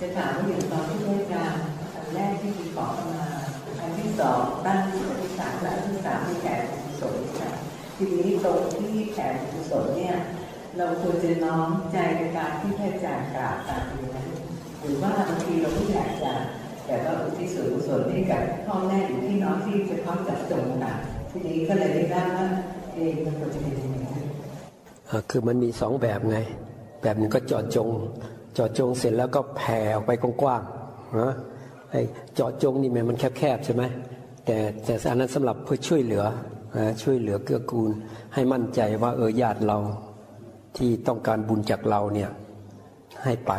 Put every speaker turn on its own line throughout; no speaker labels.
จะถามว่าอย่างตอนที่ได้การอันแรกที่มีขอมาอันที่สองตั้งที่อธิษฐานและอันที่สามมีแผ่กุศลค่ะทีนี้ตรงที่แผ่กุศลเนี่ยเราควรจะน้อมใจในการที่แพระอาจายกล่าวตามนี้นะหรือว่าบางทีเราไม่อยากจะแต่ว่าอุทิศส่วนกุศลให้กับพ่อแม่หรือพี่น้องที่จะพร้อมจับจงค่ะทีนี้ก็เลยได้ร่างว่าเองมันควรจะเป็นยังไง
คือมันมีสองแบบไง แบบหนึ่งก็จาะจง จาะจงเสร็จแล้วก็แผ่ออกไปกว้างๆนะไอ้เจาะจงนี่มันแคบๆใช่ไหมแต่แต่อันนั้นสำหรับเพื่อช่วยเหลือช่วยเหลือเกื้อกูล ให้มั่นใจว่าเออญาติเราที่ต้องการบุญจากเราเนี่ยให้ไป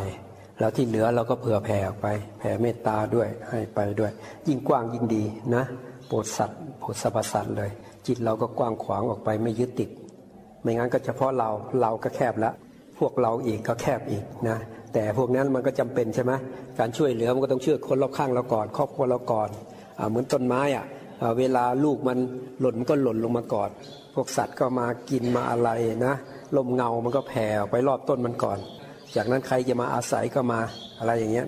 แล้วที่เหลือเราก็เผื่อแผ่ออกไป แผ่เมตตาด้วยให้ไปด้วย ยิ่งกว้างยิ่งดีนะโปรดสัตว์โปรดสรรพสัตว์เลย จิตเราก็กว้างขวางออกไปไม่ยึดติด ไม่งั้นก็เฉพาะเราเราก็แคบแล้วพวกเราอีกก็แคบอีกนะ แต่พวกนั้นมันก็จำเป็นใช่ไหมการช่วยเหลือมันก็ต้องช่วยคนรอบข้างเราก่อน ครอบครัวเราก่อนอเหมือนต้นไม้อะเวลาลูกมันหล่นมันก็หล่นลงมาก่อนพวกสัตว์ก็มากินมาอะไรนะลมเงามันก็แผ่ไปรอบต้นมันก่อน จากนั้นใครจะมาอาศัยก็มาอะไรอย่างเงี้ย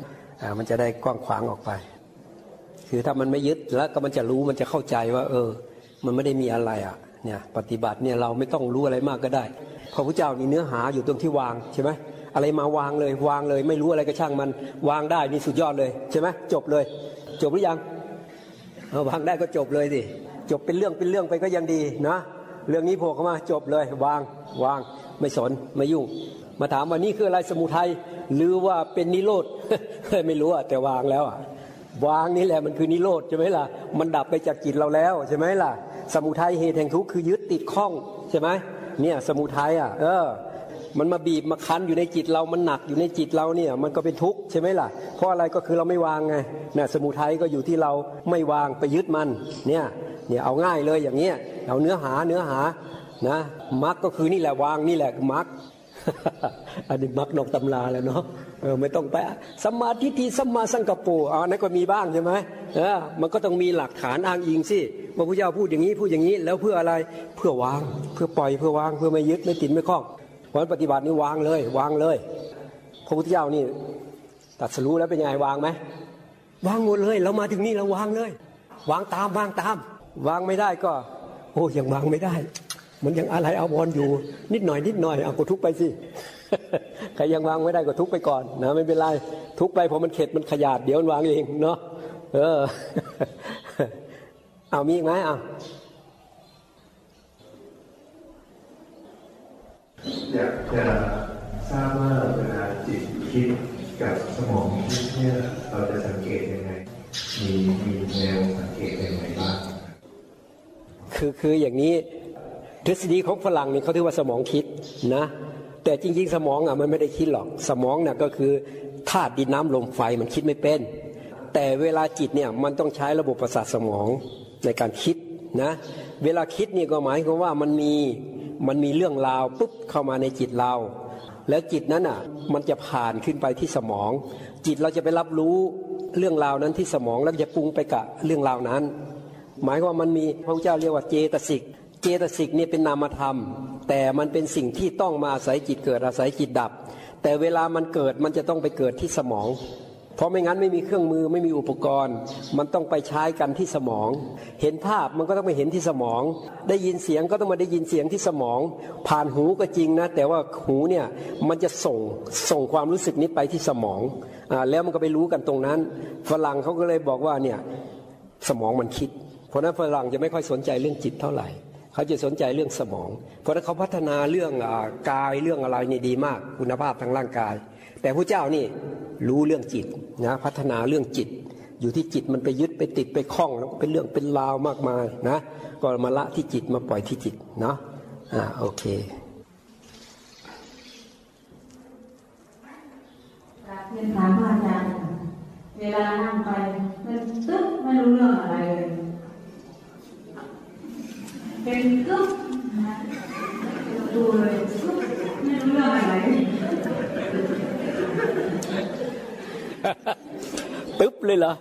มันจะได้กว้างขวางออกไป คือถ้ามันไม่ยึดแล้วก็มันจะรู้มันจะเข้าใจว่า เออ มันไม่ได้มีอะไรอะเนี่ยปฏิบัติเนี่ยเราไม่ต้องรู้อะไรมากก็ได้พระพุทธเจ้ามีเนื้อหาอยู่ตรงที่วางใช่ไหม อะไรมาวางเลย วางเลย ไม่รู้อะไรก็ช่างมัน วางได้นี่สุดยอดเลยใช่ไหมจบเลย จบหรือยังาวางได้ก็จบเลยสิจบเป็นเรื่องเป็นเรื่องไปก็ยังดีนะเรื่องนี้โผล่เข้ามาจบเลย วาง วาง ไม่สนไม่ยุ่ง มาถามว่านี่คืออะไรสมุทัยหรือว่าเป็นนิโรธไม่รู้อะแต่วางแล้วอะวางนี่แหละมันคือนิโรธใช่ไหมล่ะ มันดับไปจากจิตเราแล้วใช่ไหมล่ะ สมุทัยเหตุแห่งทุกข์คือยึดติดข้องใช่ไหมเนี่ย สมุทัยอะ เออ มันมาบีบมาคั้นอยู่ในจิตเรา มันหนักอยู่ในจิตเราเนี่ยมันก็เป็นทุกข์ใช่ไหมล่ะ เพราะอะไรก็คือเราไม่วางไงเนี่ยสมุทัยก็อยู่ที่เราไม่วางไปยึดมันเนี่ยเนี่ยเอาง่ายเลยอย่างเงี้ยเอาเนื้อหาเนื้อหานะมักก็คือนี่แหละวางนี่แหละมักอันนี้มักนอกตำราแล้วเนาะเออไม่ต้องไปสมาธิที่สมาสังกปูอ๋อนั่นก็มีบ้างใช่ไหมเออมันก็ต้องมีหลักฐานอ้างอิงสิว่าพระเจ้าพูดอย่างนี้พูดอย่างนี้แล้วเพื่ออะไรเพื่อวางเพื่อปล่อยเพื่อวางเพื่อไม่ยึดไม่ติดไม่คล้อง เพราะปฏิบัตินี่วางเลยวางเลย พระพุทธเจ้านี่ตัดสรู้แล้วเป็นยังไงวางไหมวางหมดเลย เรามาถึงนี่เราวางเลย วางตามวางตาม วางไม่ได้ก็ โอ้ยังวางไม่ได้ มันยังอะไรเอาบอลอยู่ นิดหน่อยนิดหน่อยเอาก็ทุกไปสิใครยังวางไม่ได้ก็ทุกไปก่อนนะไม่เป็นไรทุกไปพอมันเข็ดมันขยาดเดี๋ยวมันวางเองเนาะเออ เอามีอีกไหมเอา
อยากจะทราบว่าเวลาจิตคิดกับสมองคิดเนี่ยเราจะสังเกตยังไง มีมีแนวสังเกตยังไงบ้าง
คือคืออย่างนี้ทฤษฎีของฝรั่งนี่เขาถือว่าสมองคิดนะ แต่จริง ๆ สมองอะมันไม่ได้คิดหรอก สมองน่ะก็คือธาตุดินน้ำลมไฟมันคิดไม่เป็น แต่เวลาจิตเนี่ยมันต้องใช้ระบบประสาทสมองในการคิดนะ เวลาคิดนี่ก็หมายความว่ามันมี มันมีเรื่องราวปุ๊บเข้ามาในจิตเรา แล้วจิตนั้นอะมันจะผ่านขึ้นไปที่สมอง จิตเราจะไปรับรู้เรื่องราวนั้นที่สมองแล้วจะปรุงไปกับเรื่องราวนั้น หมายว่ามันมีพระเจ้าเรียกว่าเจตสิก เจตสิกนี่เป็นนามธรรม แต่มันเป็นสิ่งที่ต้องมาอาศัยจิตเกิดอาศัยจิตดับ แต่เวลามันเกิดมันจะต้องไปเกิดที่สมอง เพราะไม่งั้นไม่มีเครื่องมือไม่มีอุปกรณ์ มันต้องไปใช้กันที่สมอง เห็นภาพมันก็ต้องไปเห็นที่สมอง ได้ยินเสียงก็ต้องมาได้ยินเสียงที่สมอง ผ่านหูก็จริงนะ แต่ว่าหูเนี่ยมันจะส่งส่งความรู้สึกนี้ไปที่สมองอ่าแล้วมันก็ไปรู้กันตรงนั้น ฝรั่งเขาก็เลยบอกว่าเนี่ยสมองมันคิด เพราะนั้นฝรั่งจะไม่ค่อยสนใจเรื่องจิตเท่าไหร่เขาจะสนใจเรื่องสมอง เพราะนั้นเขาพัฒนาเรื่องกายเรื่องอะไรนี่ดีมาก คุณภาพทางร่างกาย แต่พระเจ้านี่รู้เรื่องจิตนะพัฒนาเรื่องจิต อยู่ที่จิตมันไปยึดไปติดไปคล้องแล้วเป็นเรื่องเป็นราวมากมายนะก็มาละที่จิตมาปล่อยที่จิตเนาะอ่าโอเค
เรียนถามอาจารย์เวลานั่งไปมันตึ๊บไม่รู้เรื่องอะไรเลยเป็นกึ๊บดูเลยไม่รู้เรื่องอะไร
ตึ๊บเลยเหรอ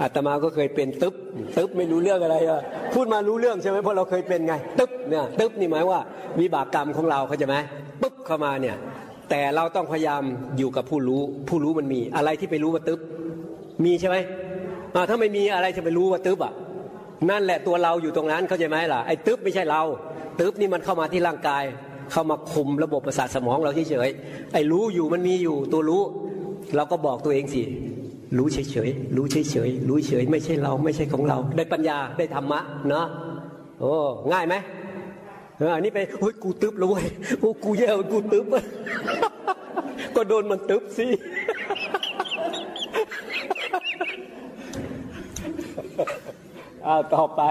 อาตมาก็เคยเป็นตึ๊บตึ๊บไม่รู้เรื่องอะไรอะพูดมารู้เรื่องใช่ไหมเพราะเราเคยเป็นไง ตึ๊บเนี่ยตึ๊บนี่หมายว่าวิบากกรรมของเราเขาจะไหมปึ๊บเข้ามาเนี่ย แต่เราต้องพยายามอยู่กับผู้รู้ ผู้รู้มันมีอะไรที่ไปรู้ว่าตึ๊บมีใช่ไหมถ้าไม่มีอะไรจะไปรู้ว่าตึ๊บอะนั่นแหละตัวเราอยู่ตรงนั้นเข้าใจไหมล่ะไอ้ตึ๊บไม่ใช่เราตึ๊บนี่มันเข้ามาที่ร่างกาย เข้ามาคุมระบบประสาทสมองเราเฉยๆไอ้รู้อยู่มันมีอยู่ตัวรู้ เราก็บอกตัวเองสิรู้เฉยๆรู้เฉยๆรู้เฉย ไม่ใช่เราไม่ใช่ของเรา ได้ปัญญาได้ธรรมะเนาะโอ้ง่ายไหมอันนี้ไปโอ้ยกูตึ๊บแล้วเว้ยโอ้กูแย่กูตึ๊บก็โดนมันตึ๊บสิอาต่อไป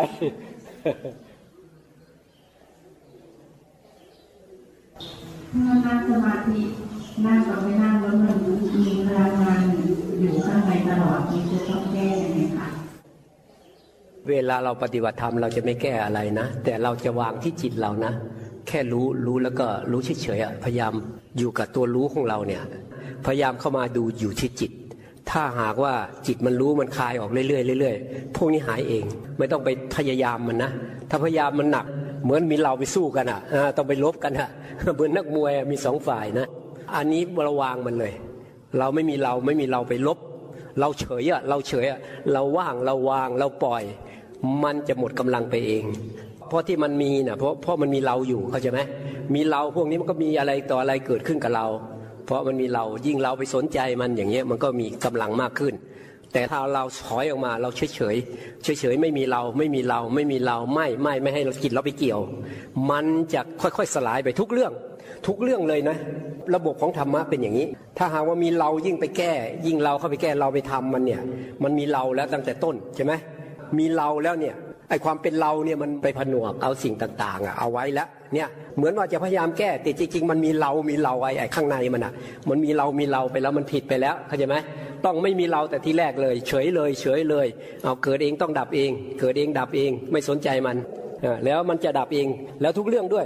เมื่อนั่งสมาธินั่งกับไม่นั่งแล้วมันมีพลังงานอยู่ข้างในตลอดมีจะต้องแก้ยังไงคะ
เวลาเราปฏิบัติธรรมเราจะไม่แก้อะไรนะ แต่เราจะวางที่จิตเรานะ แค่รู้รู้แล้วก็รู้เฉยๆพยายามอยู่กับตัวรู้ของเราเนี่ย พยายามเข้ามาดูอยู่ที่จิต ถ้าหากว่าจิตมันรู้มันคลายออกเรื่อยๆเรื่อยๆพวกนี้หายเอง ไม่ต้องไปพยายามมันนะ ถ้าพยายามมันหนัก เหมือนมีเราไปสู้กันอะต้องไปลบกันอะเหมือนนักมวยมีสองฝ่ายนะ อันนี้ราวางมันเลย เราไม่มีเราไม่มีเราไปลบ เราเฉยอะเราเฉยอะเราว่างเราวางเราปล่อย มันจะหมดกำลังไปเอง เพราะที่มันมีนะเพราะเพราะมันมีเราอยู่เข้าใจไหมมีเราพวกนี้มันก็มีอะไรต่ออะไรเกิดขึ้นกับเรา เพราะมันมีเรายิ่งเราไปสนใจมันอย่างเงี้ยมันก็มีกำลังมากขึ้น แต่ถ้าเราถอยออกมาเราเฉยเฉยเฉยเฉยไม่มีเราไม่มีเราไม่มีเราไม่ไม่ไม่ให้เรากินเราไปเกี่ยว มันจะค่อยๆสลายไปทุกเรื่อง ทุกเรื่องเลยนะ ระบบของธรรมะเป็นอย่างนี้ ถ้าหากว่ามีเรายิ่งไปแก้ ยิ่งเราเข้าไปแก้เราไปทำมันเนี่ย มันมีเราแล้วตั้งแต่ต้นใช่ไหมมีเราแล้วเนี่ยไอความเป็นเราเนี่ยมันไปผนวกเอาสิ่งต่างๆอะเอาไว้แล้วเนี่ยเหมือนว่าจะพยายามแก้แต่จริงๆ มันมีเรามีเราไอไอข้างในมันอะมันมีเรามีเราไปแล้วมันผิดไปแล้วเข้าใจไหม ต้องไม่มีเราแต่ที่แรกเลย เฉยเลย เฉยเลยเอาเกิดเองต้องดับเอง เกิดเองดับเอง ไม่สนใจมันแล้วมันจะดับเองแล้วทุกเรื่องด้วย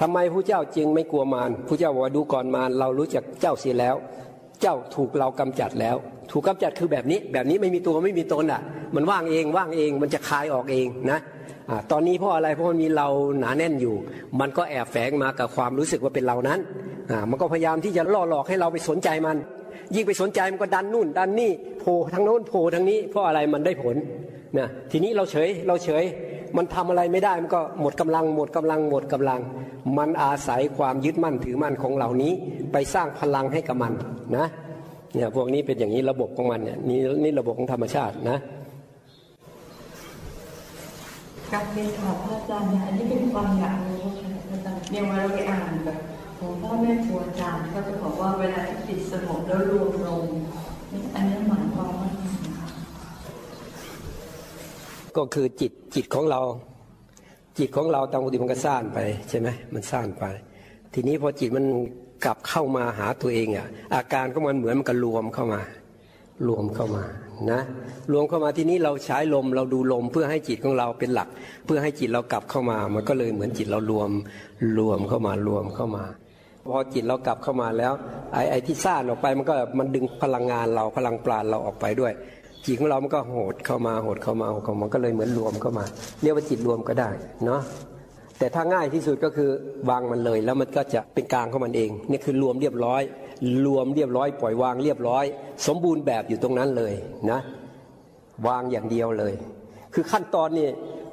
ทำไมผู้เจ้าจึงไม่กลัวมารผู้เจ้าบอกว่าดูก่อนมารเรารู้จักเจ้าเสียแล้ว เจ้าถูกเรากำจัดแล้ว ถูกกำจัดคือแบบนี้ แบบนี้ไม่มีตัวไม่มีตนอะ มันว่างเองว่างเองมันจะคลายออกเองนะตอนนี้เพราะอะไรเพราะมันมีเราหนาแน่นอยู่ มันก็แอบแฝงมากับความรู้สึกว่าเป็นเรานั้นมันก็พยายามที่จะล่อหลอกให้เราไปสนใจมัน ยิ่งไปสนใจมันก็ดันนู่น ดันนี่โผล่ทางโน้นโผล่ทางนี้ เพราะอะไรมันได้ผลนะทีนี้เราเฉยเราเฉย มันทำอะไรไม่ได้มันก็หมดกำลัง หมดกำลัง หมดกำลัง มันอาศัยความยึดมั่นถือมั่นของเหล่านี้ ไปสร้างพลังให้กับมันนะเนี่ยพวกนี้เป็นอย่างนี้ระบบของมันเนี่ยนี่นี่ระบบของธรรมชาตินะ
การเรียนถามพระอาจารย์เนี่ยอันนี้เป็นความอยากรู้ค่ะอาจารย์เนี่ยเวลาไปอ่านแบบ ของพ่อแม่ครูอาจารย์ก็จะบอกว่าเวลาที่จิตสงบแล้วรวมลงอันนี้หมายความว่า
ก็คือจิตจิตของเรา จิตของเราตามปกติมันก็ซ่านไปใช่ไหมมันซ่านไป ทีนี้พอจิตมันกลับเข้ามาหาตัวเองอะ อาการก็มันเหมือนมันก็รวมเข้ามา รวมเข้ามานะ รวมเข้ามาทีนี้เราใช้ลมเราดูลมเพื่อให้จิตของเราเป็นหลัก เพื่อให้จิตเรากลับเข้ามา มันก็เลยเหมือนจิตเรารวมรวมเข้ามารวมเข้ามา พอจิตเรากลับเข้ามาแล้วไอ้ไอ้ที่ซ่านออกไปมันก็มันดึงพลังงานเราพลังปราณเราออกไปด้วย จิตของเรามันก็โหดเข้ามาโหดเข้ามาโหดเข้ามาก็เลยเหมือนรวมเข้ามา เรียกว่าจิตรวมก็ได้เนาะแต่ถ้าง่ายที่สุดก็คือวางมันเลย แล้วมันก็จะเป็นกลางของมันเองนี่คือรวมเรียบร้อย รวมเรียบร้อย ปล่อยวางเรียบร้อย สมบูรณ์แบบอยู่ตรงนั้นเลยนะ วางอย่างเดียวเลย คือขั้นตอนนี่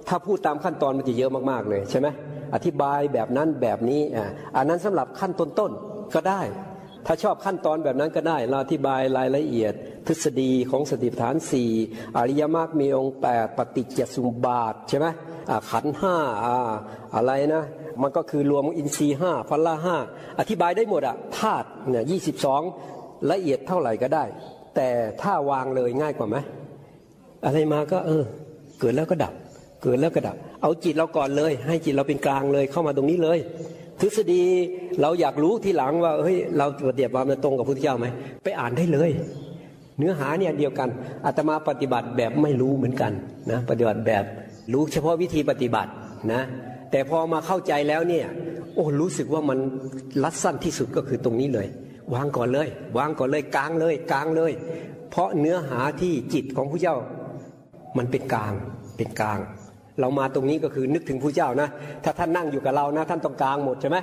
ถ้าพูดตามขั้นตอนมันจะเยอะมากๆเลยใช่ไหม อธิบายแบบนั้นแบบนี้อ่าอันนั้นสำหรับขั้นต้นๆก็ได้ ถ้าชอบขั้นตอนแบบนั้นก็ได้ เราอธิบายรายละเอียด ทฤษฎีของสติปัฏฐานสี่อริยมรรคมีองค์แปดปฏิจจสมุปบาทใช่ไหมขันห้าอะไรนะมันก็คือรวมอินทรีห้าพละห้าอธิบายได้หมดอะธาตุเนี่ยยี่สิบสองละเอียดเท่าไหร่ก็ได้ แต่ถ้าวางเลยง่ายกว่าไหมอะไรมาก็เออ เกิดแล้วก็ดับ เกิดแล้วก็ดับ เอาจิตเราก่อนเลย ให้จิตเราเป็นกลางเลยเข้ามาตรงนี้เลย ทฤษฎีเราอยากรู้ทีหลังว่าเฮ้ยเราปฏิบัติมันตรงกับพระพุทธเจ้าไหมไปอ่านได้เลย เนื้อหาเนี่ยเดียวกันอาตมาปฏิบัติแบบไม่รู้เหมือนกันนะปฏิบัติแบบรู้เฉพาะวิธีปฏิบัตินะแต่พอมาเข้าใจแล้วเนี่ย โอ้รู้สึกว่ามันรัดสั้นที่สุดก็คือตรงนี้เลย วางก่อนเลย วางก่อนเลยกลางเลยกลางเลย เพราะเนื้อหาที่จิตของผู้เจ้า มันเป็นกลางเป็นกลาง เรามาตรงนี้ก็คือนึกถึงผู้เจ้านะ ถ้าท่านนั่งอยู่กับเรานะ ท่านต้องกลางหมดใช่ไหม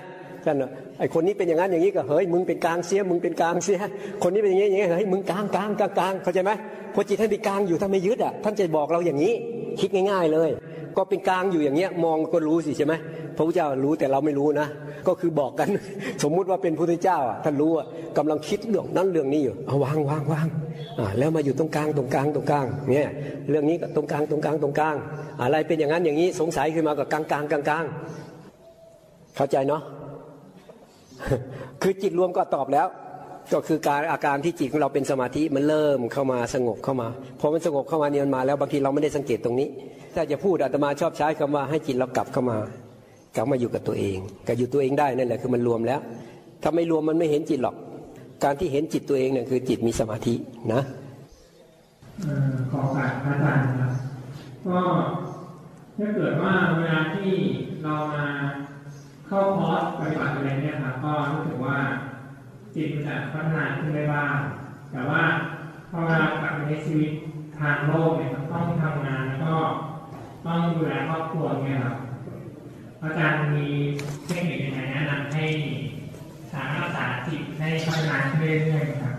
ท่านไอคนนี้เป็นอย่างนั้นอย่างนี้ก็เฮ้ยมึงเป็นกลางเสียมึงเป็นกลางเสีย คนนี้เป็นอย่างนี้อย่างนี้เฮ้ยมึงกลางกลางกลางกลางเข้าใจไหมพอจิตท่านเป็นกลางอยู่ท่านไม่ยึดอะท่านจะบอกเราอย่างนี้ คิดง่าย ๆเลย ก็เป็นกลางอยู่อย่างเงี้ยมองก็รู้สิใช่ไหม พระพุทธเจ้ารู้แต่เราไม่รู้นะก็คือบอกกัน สมมุติว่าเป็นพระพุทธเจ้าอะท่านรู้อะกำลังคิดเรื่องนั้นเรื่องนี้อยู่เอาวางวางวางอ่าแล้วมาอยู่ตรงกลางตรงกลางตรงกลางเนี่ยเรื่องนี้ก็ตรงกลางตรงกลางตรงกลาง อะไรเป็นอย่างนั้นอย่างนี้สงสัยขึ้นมาก็กลางกลางกลางกลางเข้าใจเนาะคือจิตรวมก็ตอบแล้วก็คือการอาการที่จิตของเราเป็นสมาธิมันเริ่มเข้ามาสงบเข้ามาพอมันสงบเข้ามาเนี่ยมันมาแล้วบางทีเราไม่ได้สังเกตตรงนี้ ถ้าจะพูดอาตมาชอบใช้คำว่าให้จิตเรากลับเข้ามา กลับมาอยู่กับตัวเองกับอยู่ตัวเองได้นั่นแหละคือมันรวมแล้ว ถ้าไม่รวมมันไม่เห็นจิตหรอก การที่เห็นจิตตัวเองเนี่ยคือจิตมีสมาธินะ
ขอการพระอาจารย์ครับก็ถ้าเกิดว่าเวลาที่เรามาเข้าคอร์สปฏิบัติอะไรเนี่ยครับก็รู้สึกว่าจิตมันจะพัฒนาขึ้นได้บ้างแต่ว่าพอเวลากลับมาในชีวิตทางโลกเนี่ยมันต้องทำงานแล้วก็ต้องดูแลครอบครัวเนี่ยครับ อาจารย์มีเทคนิคยังไงแนะนำให้สามารถรักษาจิตให้พัฒนาขึ้นเรื่อยๆไหมครับ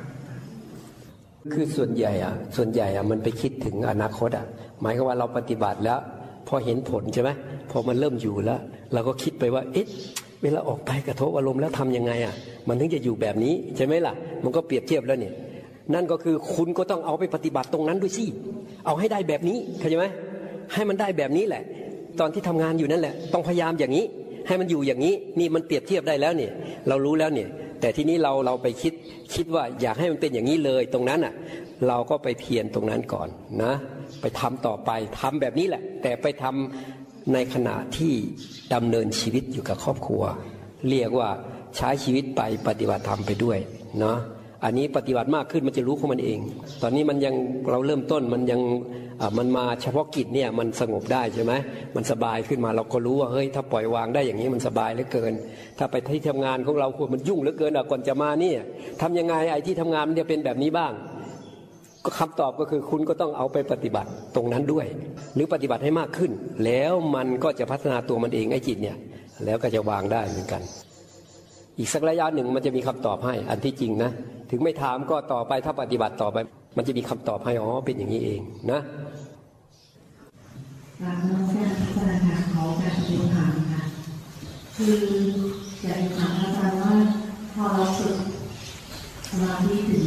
คือส่วนใหญ่อะส่วนใหญ่อะมันไปคิดถึงอนาคตอะหมายความว่าเราปฏิบัติแล้ว พอเห็นผลใช่ไหมพอมันเริ่มอยู่แล้ว เราก็คิดไปว่า เอ๊ะเวลาออกไปกระทบอารมณ์แล้วทำยังไงอะมันถึงจะอยู่แบบนี้ใช่ไหมล่ะ มันก็เปรียบเทียบแล้วเนี่ย นั่นก็คือคุณก็ต้องเอาไปปฏิบัติตรงนั้นด้วยสิ เอาให้ได้แบบนี้เข้าใจไหมให้มันได้แบบนี้แหละ ตอนที่ทำงานอยู่นั่นแหละ ต้องพยายามอย่างนี้ ให้มันอยู่อย่างนี้นี่มันเปรียบเทียบได้แล้วเนี่ยเรารู้แล้วเนี่ย แต่ที่นี้เราเราไปคิดคิดว่าอยากให้มันเป็นอย่างนี้เลย ตรงนั้นอะ เราก็ไปเพียรตรงนั้นก่อนนะ ไปทำต่อไปทำแบบนี้แหละ แต่ไปทำในขณะที่ดำเนินชีวิตอยู่กับครอบครัว เรียกว่าใช้ชีวิตไปปฏิบัติธรรมไปด้วยเนาะ อันนี้ปฏิบัติมากขึ้นมันจะรู้ของมันเอง ตอนนี้มันยังเราเริ่มต้นมันยังมันมาเฉพาะกิจเนี่ยมันสงบได้ใช่ไหมมันสบายขึ้นมาเราก็รู้ว่าเฮ้ยถ้าปล่อยวางได้อย่างนี้มันสบายเหลือเกิน ถ้าไปที่ทำงานของเราควรมันยุ่งเหลือเกินอะก่อนจะมาเนี่ยทำยังไงไอ้ที่ทำงานมันจะเป็นแบบนี้บ้าง ก็คำตอบก็คือคุณก็ต้องเอาไปปฏิบัติตรงนั้นด้วย หรือปฏิบัติให้มากขึ้น แล้วมันก็จะพัฒนาตัวมันเองไอ้จิตเนี่ยแล้วก็จะวางได้เหมือนกัน อีกสักระยะหนึ่งมันจะมีคำตอบให้ อันที่จริงนะ ถึงไม่ถามก็ต่อไปถ้าปฏิบัติต่อไป มันจะมีคำตอบให้อ๋อเป็นอย่างนี้เองนะ
กราบนมัสการพระอาจารย์ค่ะขอการปฏิบัติธรรมค่ะคืออยากจะถามพระอาจารย์ว่าพอเราฝึกสมาธิถึง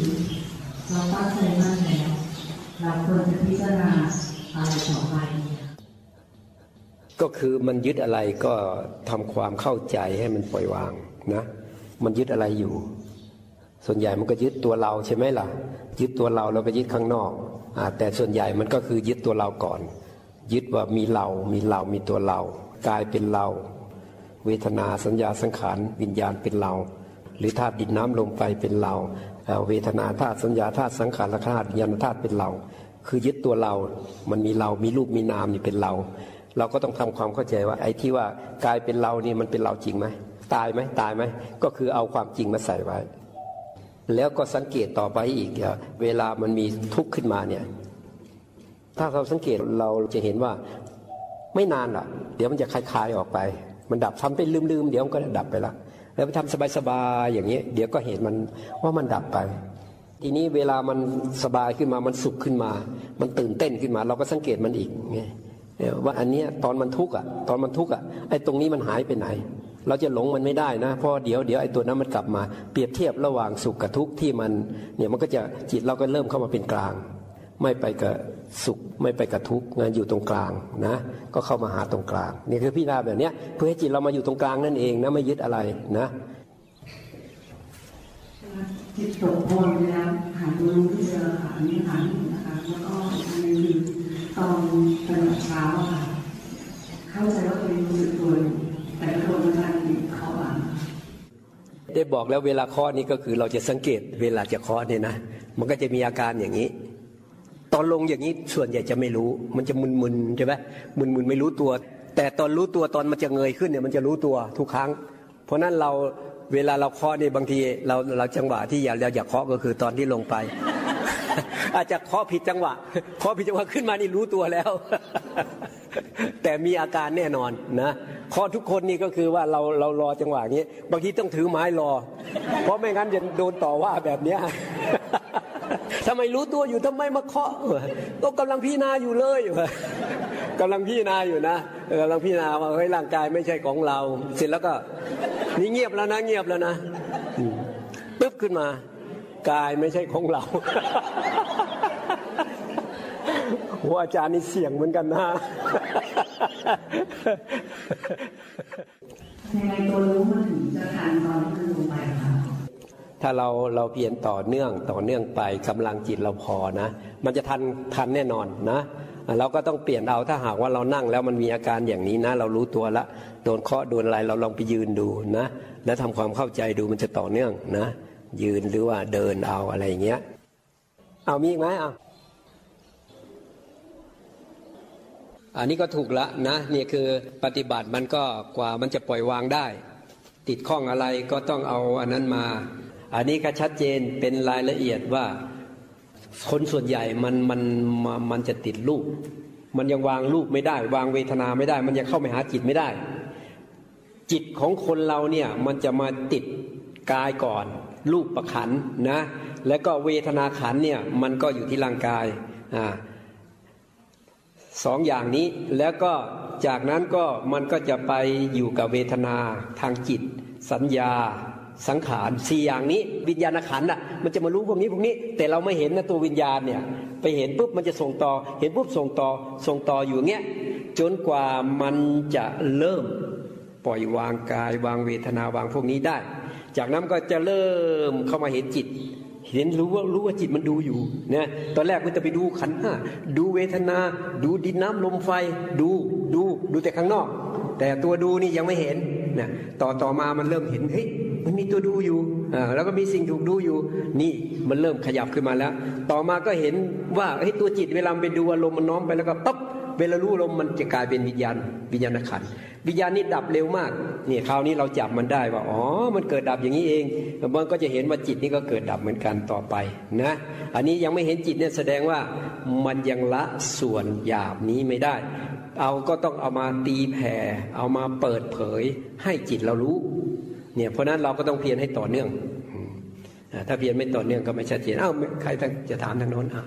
เราตั้งใจมั่นแล้วเราควรจะพิจารณาอะไรต่อไป
ก็คือมันยึดอะไรก็ทำความเข้าใจให้มันปล่อยวางนะ มันยึดอะไรอยู่ ส่วนใหญ่มันก็ยึดตัวเราใช่ไหมล่ะ ยึดตัวเราแล้วก็ยึดข้างนอกอแต่ส่วนใหญ่มันก็คือยึดตัวเราก่อน ยึดว่ามีเรา มีเรา มีตัวเรา กายเป็นเรา เวทนาสัญญาสังขารวิญญาณเป็นเรา หรือธาตุดินน้ำลมไฟเป็นเรา เวทนาธาตุสัญญาธาตุสังขารธาตุวิญญาณธาตุเป็นเรา คือยึดตัวเรา มันมีเรา มีรูป มีนามนี่เป็นเรา เราก็ต้องทำความเข้าใจว่าไอ้ที่ว่ากายเป็นเรานี่มันเป็นเราจริงไหม ตายไหมตายไหมก็คือเอาความจริงมาใส่ไว้ แล้วก็สังเกตต่อไปอีกเวลามันมีทุกข์ขึ้นมาเนี่ย ถ้าเราสังเกตเราจะเห็นว่าไม่นานหรอกเดี๋ยวมันจะคลายๆออกไป มันดับทำเป็นลืมๆเดี๋ยวมันก็ดับไปละแล้วไปทำสบายๆอย่างนี้ เดี๋ยวก็เห็นมันว่ามันดับไป ทีนี้เวลามันสบายขึ้นมามันสุขขึ้นมา มันตื่นเต้นขึ้นมา เราก็สังเกตมันอีกไงว่าอันเนี้ยตอนมันทุกข์อะ ตอนมันทุกข์อะไอ้ตรงนี้มันหายไปไหน เราจะหลงมันไม่ได้นะเพราะเดี๋ยวเดี๋ยวไอ้ตัวนั้นมันกลับมา เปรียบเทียบระหว่างสุขกับทุกข์ที่มันเนี่ยมันก็จะจิตเราก็เริ่มเข้ามาเป็นกลาง ไม่ไปกับสุขไม่ไปกับทุกข์งานอยู่ตรงกลางนะ ก็เข้ามาหาตรงกลางนี่คือพี่นาแบบนี้เพื่อให้จิตเรามาอยู่ตรงกลางนั่นเองนะไม่ยึดอะไรนะ
จิตตกบนเวลาหาดูรู้ที่เจอค่ะอันนี้หาหนึ่งนะคะแล้วก็อีกอันหนึงคือตอนตอนเช้าค่ะเข้าใจว่าตัวเองรู้สึกตัวอยู่ แต่ก็โดนอาจารย์บีบเขาหลัง
ได้บอกแล้วเวลาเคาะนี่ก็คือเราจะสังเกตเวลาจะเคาะเนี่ยนะ มันก็จะมีอาการอย่างนี้ ตอนลงอย่างนี้ส่วนใหญ่จะไม่รู้ มันจะมึนๆใช่ไหมมึนๆไม่รู้ตัว แต่ตอนรู้ตัวตอนมันจะเงยขึ้นเนี่ยมันจะรู้ตัวทุกครั้ง เพราะนั้นเราเวลาเราเคาะเนี่ยบางทีเราเราจังหวะที่อยากเราอยากเคาะก็คือตอนที่ลงไป อาจจะเคาะผิดจังหวะเคาะผิดจังหวะขึ้นมานี่รู้ตัวแล้ว แต่มีอาการแน่นอนนะเคาะทุกคนนี่ก็คือว่าเราเรารอจังหวะนี้บางทีต้องถือไม้รอ เพราะไม่งั้นจะโดนต่อว่าแบบเนี้ยทำไมรู้ตัวอยู่ทำไมมาเคาะก็กำลังพิจารณาอยู่เลยกำลังพิจารณาอยู่นะกำลังพิจารณาว่าเฮ้ยร่างกายไม่ใช่ของเรา เสร็จแล้วก็นี่เงียบแล้วนะ เงียบแล้วนะปึ๊บขึ้นมา กายไม่ใช่ของเราโอ้อาจารย์นี่เสี่ยงเหมือนกันนะ
ยังไงตัวรู้มันถึงจะทันตอนที่มันลงไปคะ
ถ้าเราเราเพียรต่อเนื่องต่อเนื่องไปกำลังจิตเราพอนะ มันจะทันทันแน่นอนนะ เราก็ต้องเปลี่ยนเอาถ้าหากว่าเรานั่งแล้วมันมีอาการอย่างนี้นะ เรารู้ตัวละโดนเคาะโดนอะไรเราลองไปยืนดูนะ แล้วทำความเข้าใจดูมันจะต่อเนื่องนะ ยืนหรือว่าเดินเอาอะไรอย่างเงี้ย เอามีอีกไหมเอาอันนี้ก็ถูกละนะนี่คือปฏิบัติมันก็กว่ามันจะปล่อยวางได้ ติดข้องอะไรก็ต้องเอาอันนั้นมา อันนี้ก็ชัดเจนเป็นรายละเอียดว่า คนส่วนใหญ่มันมันมันจะติดรูป มันยังวางรูปไม่ได้ วางเวทนาไม่ได้ มันยังเข้าไปหาจิตไม่ได้ จิตของคนเราเนี่ยมันจะมาติดกายก่อน รูปประขันนะแล้วก็เวทนาขันเนี่ยมันก็อยู่ที่ร่างกายอ่าสองอย่างนี้แล้วก็จากนั้นก็มันก็จะไปอยู่กับเวทนาทางจิต สัญญา สังขารสี่อย่างนี้ วิญญาณขันอะมันจะมารู้พวกนี้พวกนี้ แต่เราไม่เห็นนะตัววิญญาณเนี่ยไปเห็นปุ๊บมันจะส่งต่อ เห็นปุ๊บส่งต่อส่งต่ออยู่เงี้ยจนกว่ามันจะเริ่มปล่อยวางกายวางเวทนาวางพวกนี้ได้ จากนั้นก็จะเริ่มเข้ามาเห็นจิต เห็นรู้ว่ารู้ว่าจิตมันดูอยู่นะตอนแรกมันจะไปดูขันห้าดูเวทนา ดูดินน้ำลมไฟ ดูดูดูแต่ข้างนอก แต่ตัวดูนี่ยังไม่เห็นนะต่อต่อมามันเริ่มเห็นเฮ้ยมันมีตัวดูอยู่อ่าแล้วก็มีสิ่งถูกดูอยู่ นี่มันเริ่มขยับขึ้นมาแล้ว ต่อมาก็เห็นว่าเฮ้ยตัวจิตเวลาไปดูอารมณ์มันน้อมไปแล้วก็ปั๊บ เวลารู้ลมมันจะกลายเป็นวิญญาณวิญญาณขันวิญญาณนี้ดับเร็วมากนี่คราวนี้เราจับมันได้ว่าอ๋อมันเกิดดับอย่างนี้เองมันก็จะเห็นว่าจิตนี้ก็เกิดดับเหมือนกันต่อไปนะอันนี้ยังไม่เห็นจิตเนี่ยแสดงว่ามันยังละส่วนหยาบนี้ไม่ได้ เอาก็ต้องเอามาตีแผ่เอามาเปิดเผยให้จิตเรารู้เนี่ยเพราะนั้นเราก็ต้องเพียรให้ต่อเนื่องถ้าเพียรไม่ต่อเนื่องก็ไม่ชัดเจนอ้าวใครจะถามทางโน้นอะ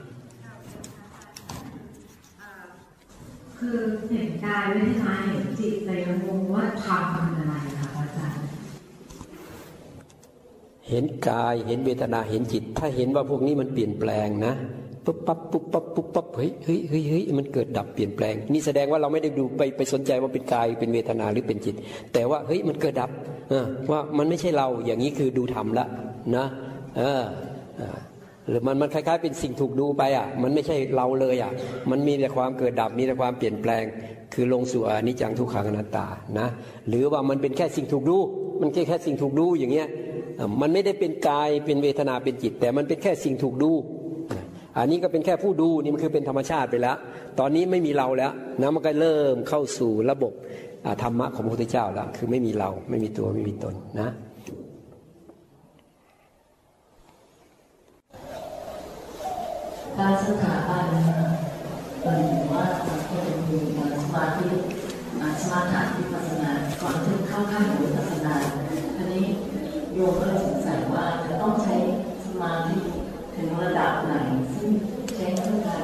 คือเห็นกายไม่ใช่เห็นจิตแต่ยังงงว่าทำเป็นอะไรคะอาจารย์
เห็นกายเห็นเวทนาเห็นจิต ถ้าเห็นว่าพวกนี้มันเปลี่ยนแปลงนะปุ๊บปั๊บปุ๊บปั๊บปุ๊บปั๊บเฮ้ยเฮ้ยเฮ้ยเฮ้ยมันเกิดดับเปลี่ยนแปลง นี่แสดงว่าเราไม่ได้ดูไปไปสนใจว่าเป็นกายเป็นเวทนาหรือเป็นจิต แต่ว่าเฮ้ยมันเกิดดับว่ามันไม่ใช่เราอย่างนี้คือดูธรรมละนะเออ หรือมันมันคล้ายๆ เป็นสิ่งถูกดูไปอะ มันไม่ใช่เราเลยอะ มันมีแต่ความเกิดดับมีแต่ความเปลี่ยนแปลง คือลงสู่อนิจจังทุกขังอนัตตานะหรือว่ามันเป็นแค่สิ่งถูกดู มันแค่แค่สิ่งถูกดูอย่างเงี้ยมันไม่ได้เป็นกายเป็นเวทนาเป็นจิต แต่มันเป็นแค่สิ่งถูกดู อันนี้ก็เป็นแค่ผู้ดูนี่มันคือเป็นธรรมชาติไปแล้ว ตอนนี้ไม่มีเราแล้วนะมันก็เริ่มเข้าสู่ระบบธรรมะของพระพุทธเจ้าแล้วคือไม่มีเราไม่มีตัวไม่มีตนนะ
ถ้าสถาบันเป็นว่าคนมีสมาธิสมาธิวิปัสสนาก่อนที่เข้าขั้นของวิปัสสนาอันนี้โยมก็เลยสงสัยว่าจะต้องใช้สมาธิถึงระดับไหนซึ่งใช้เพื่อการ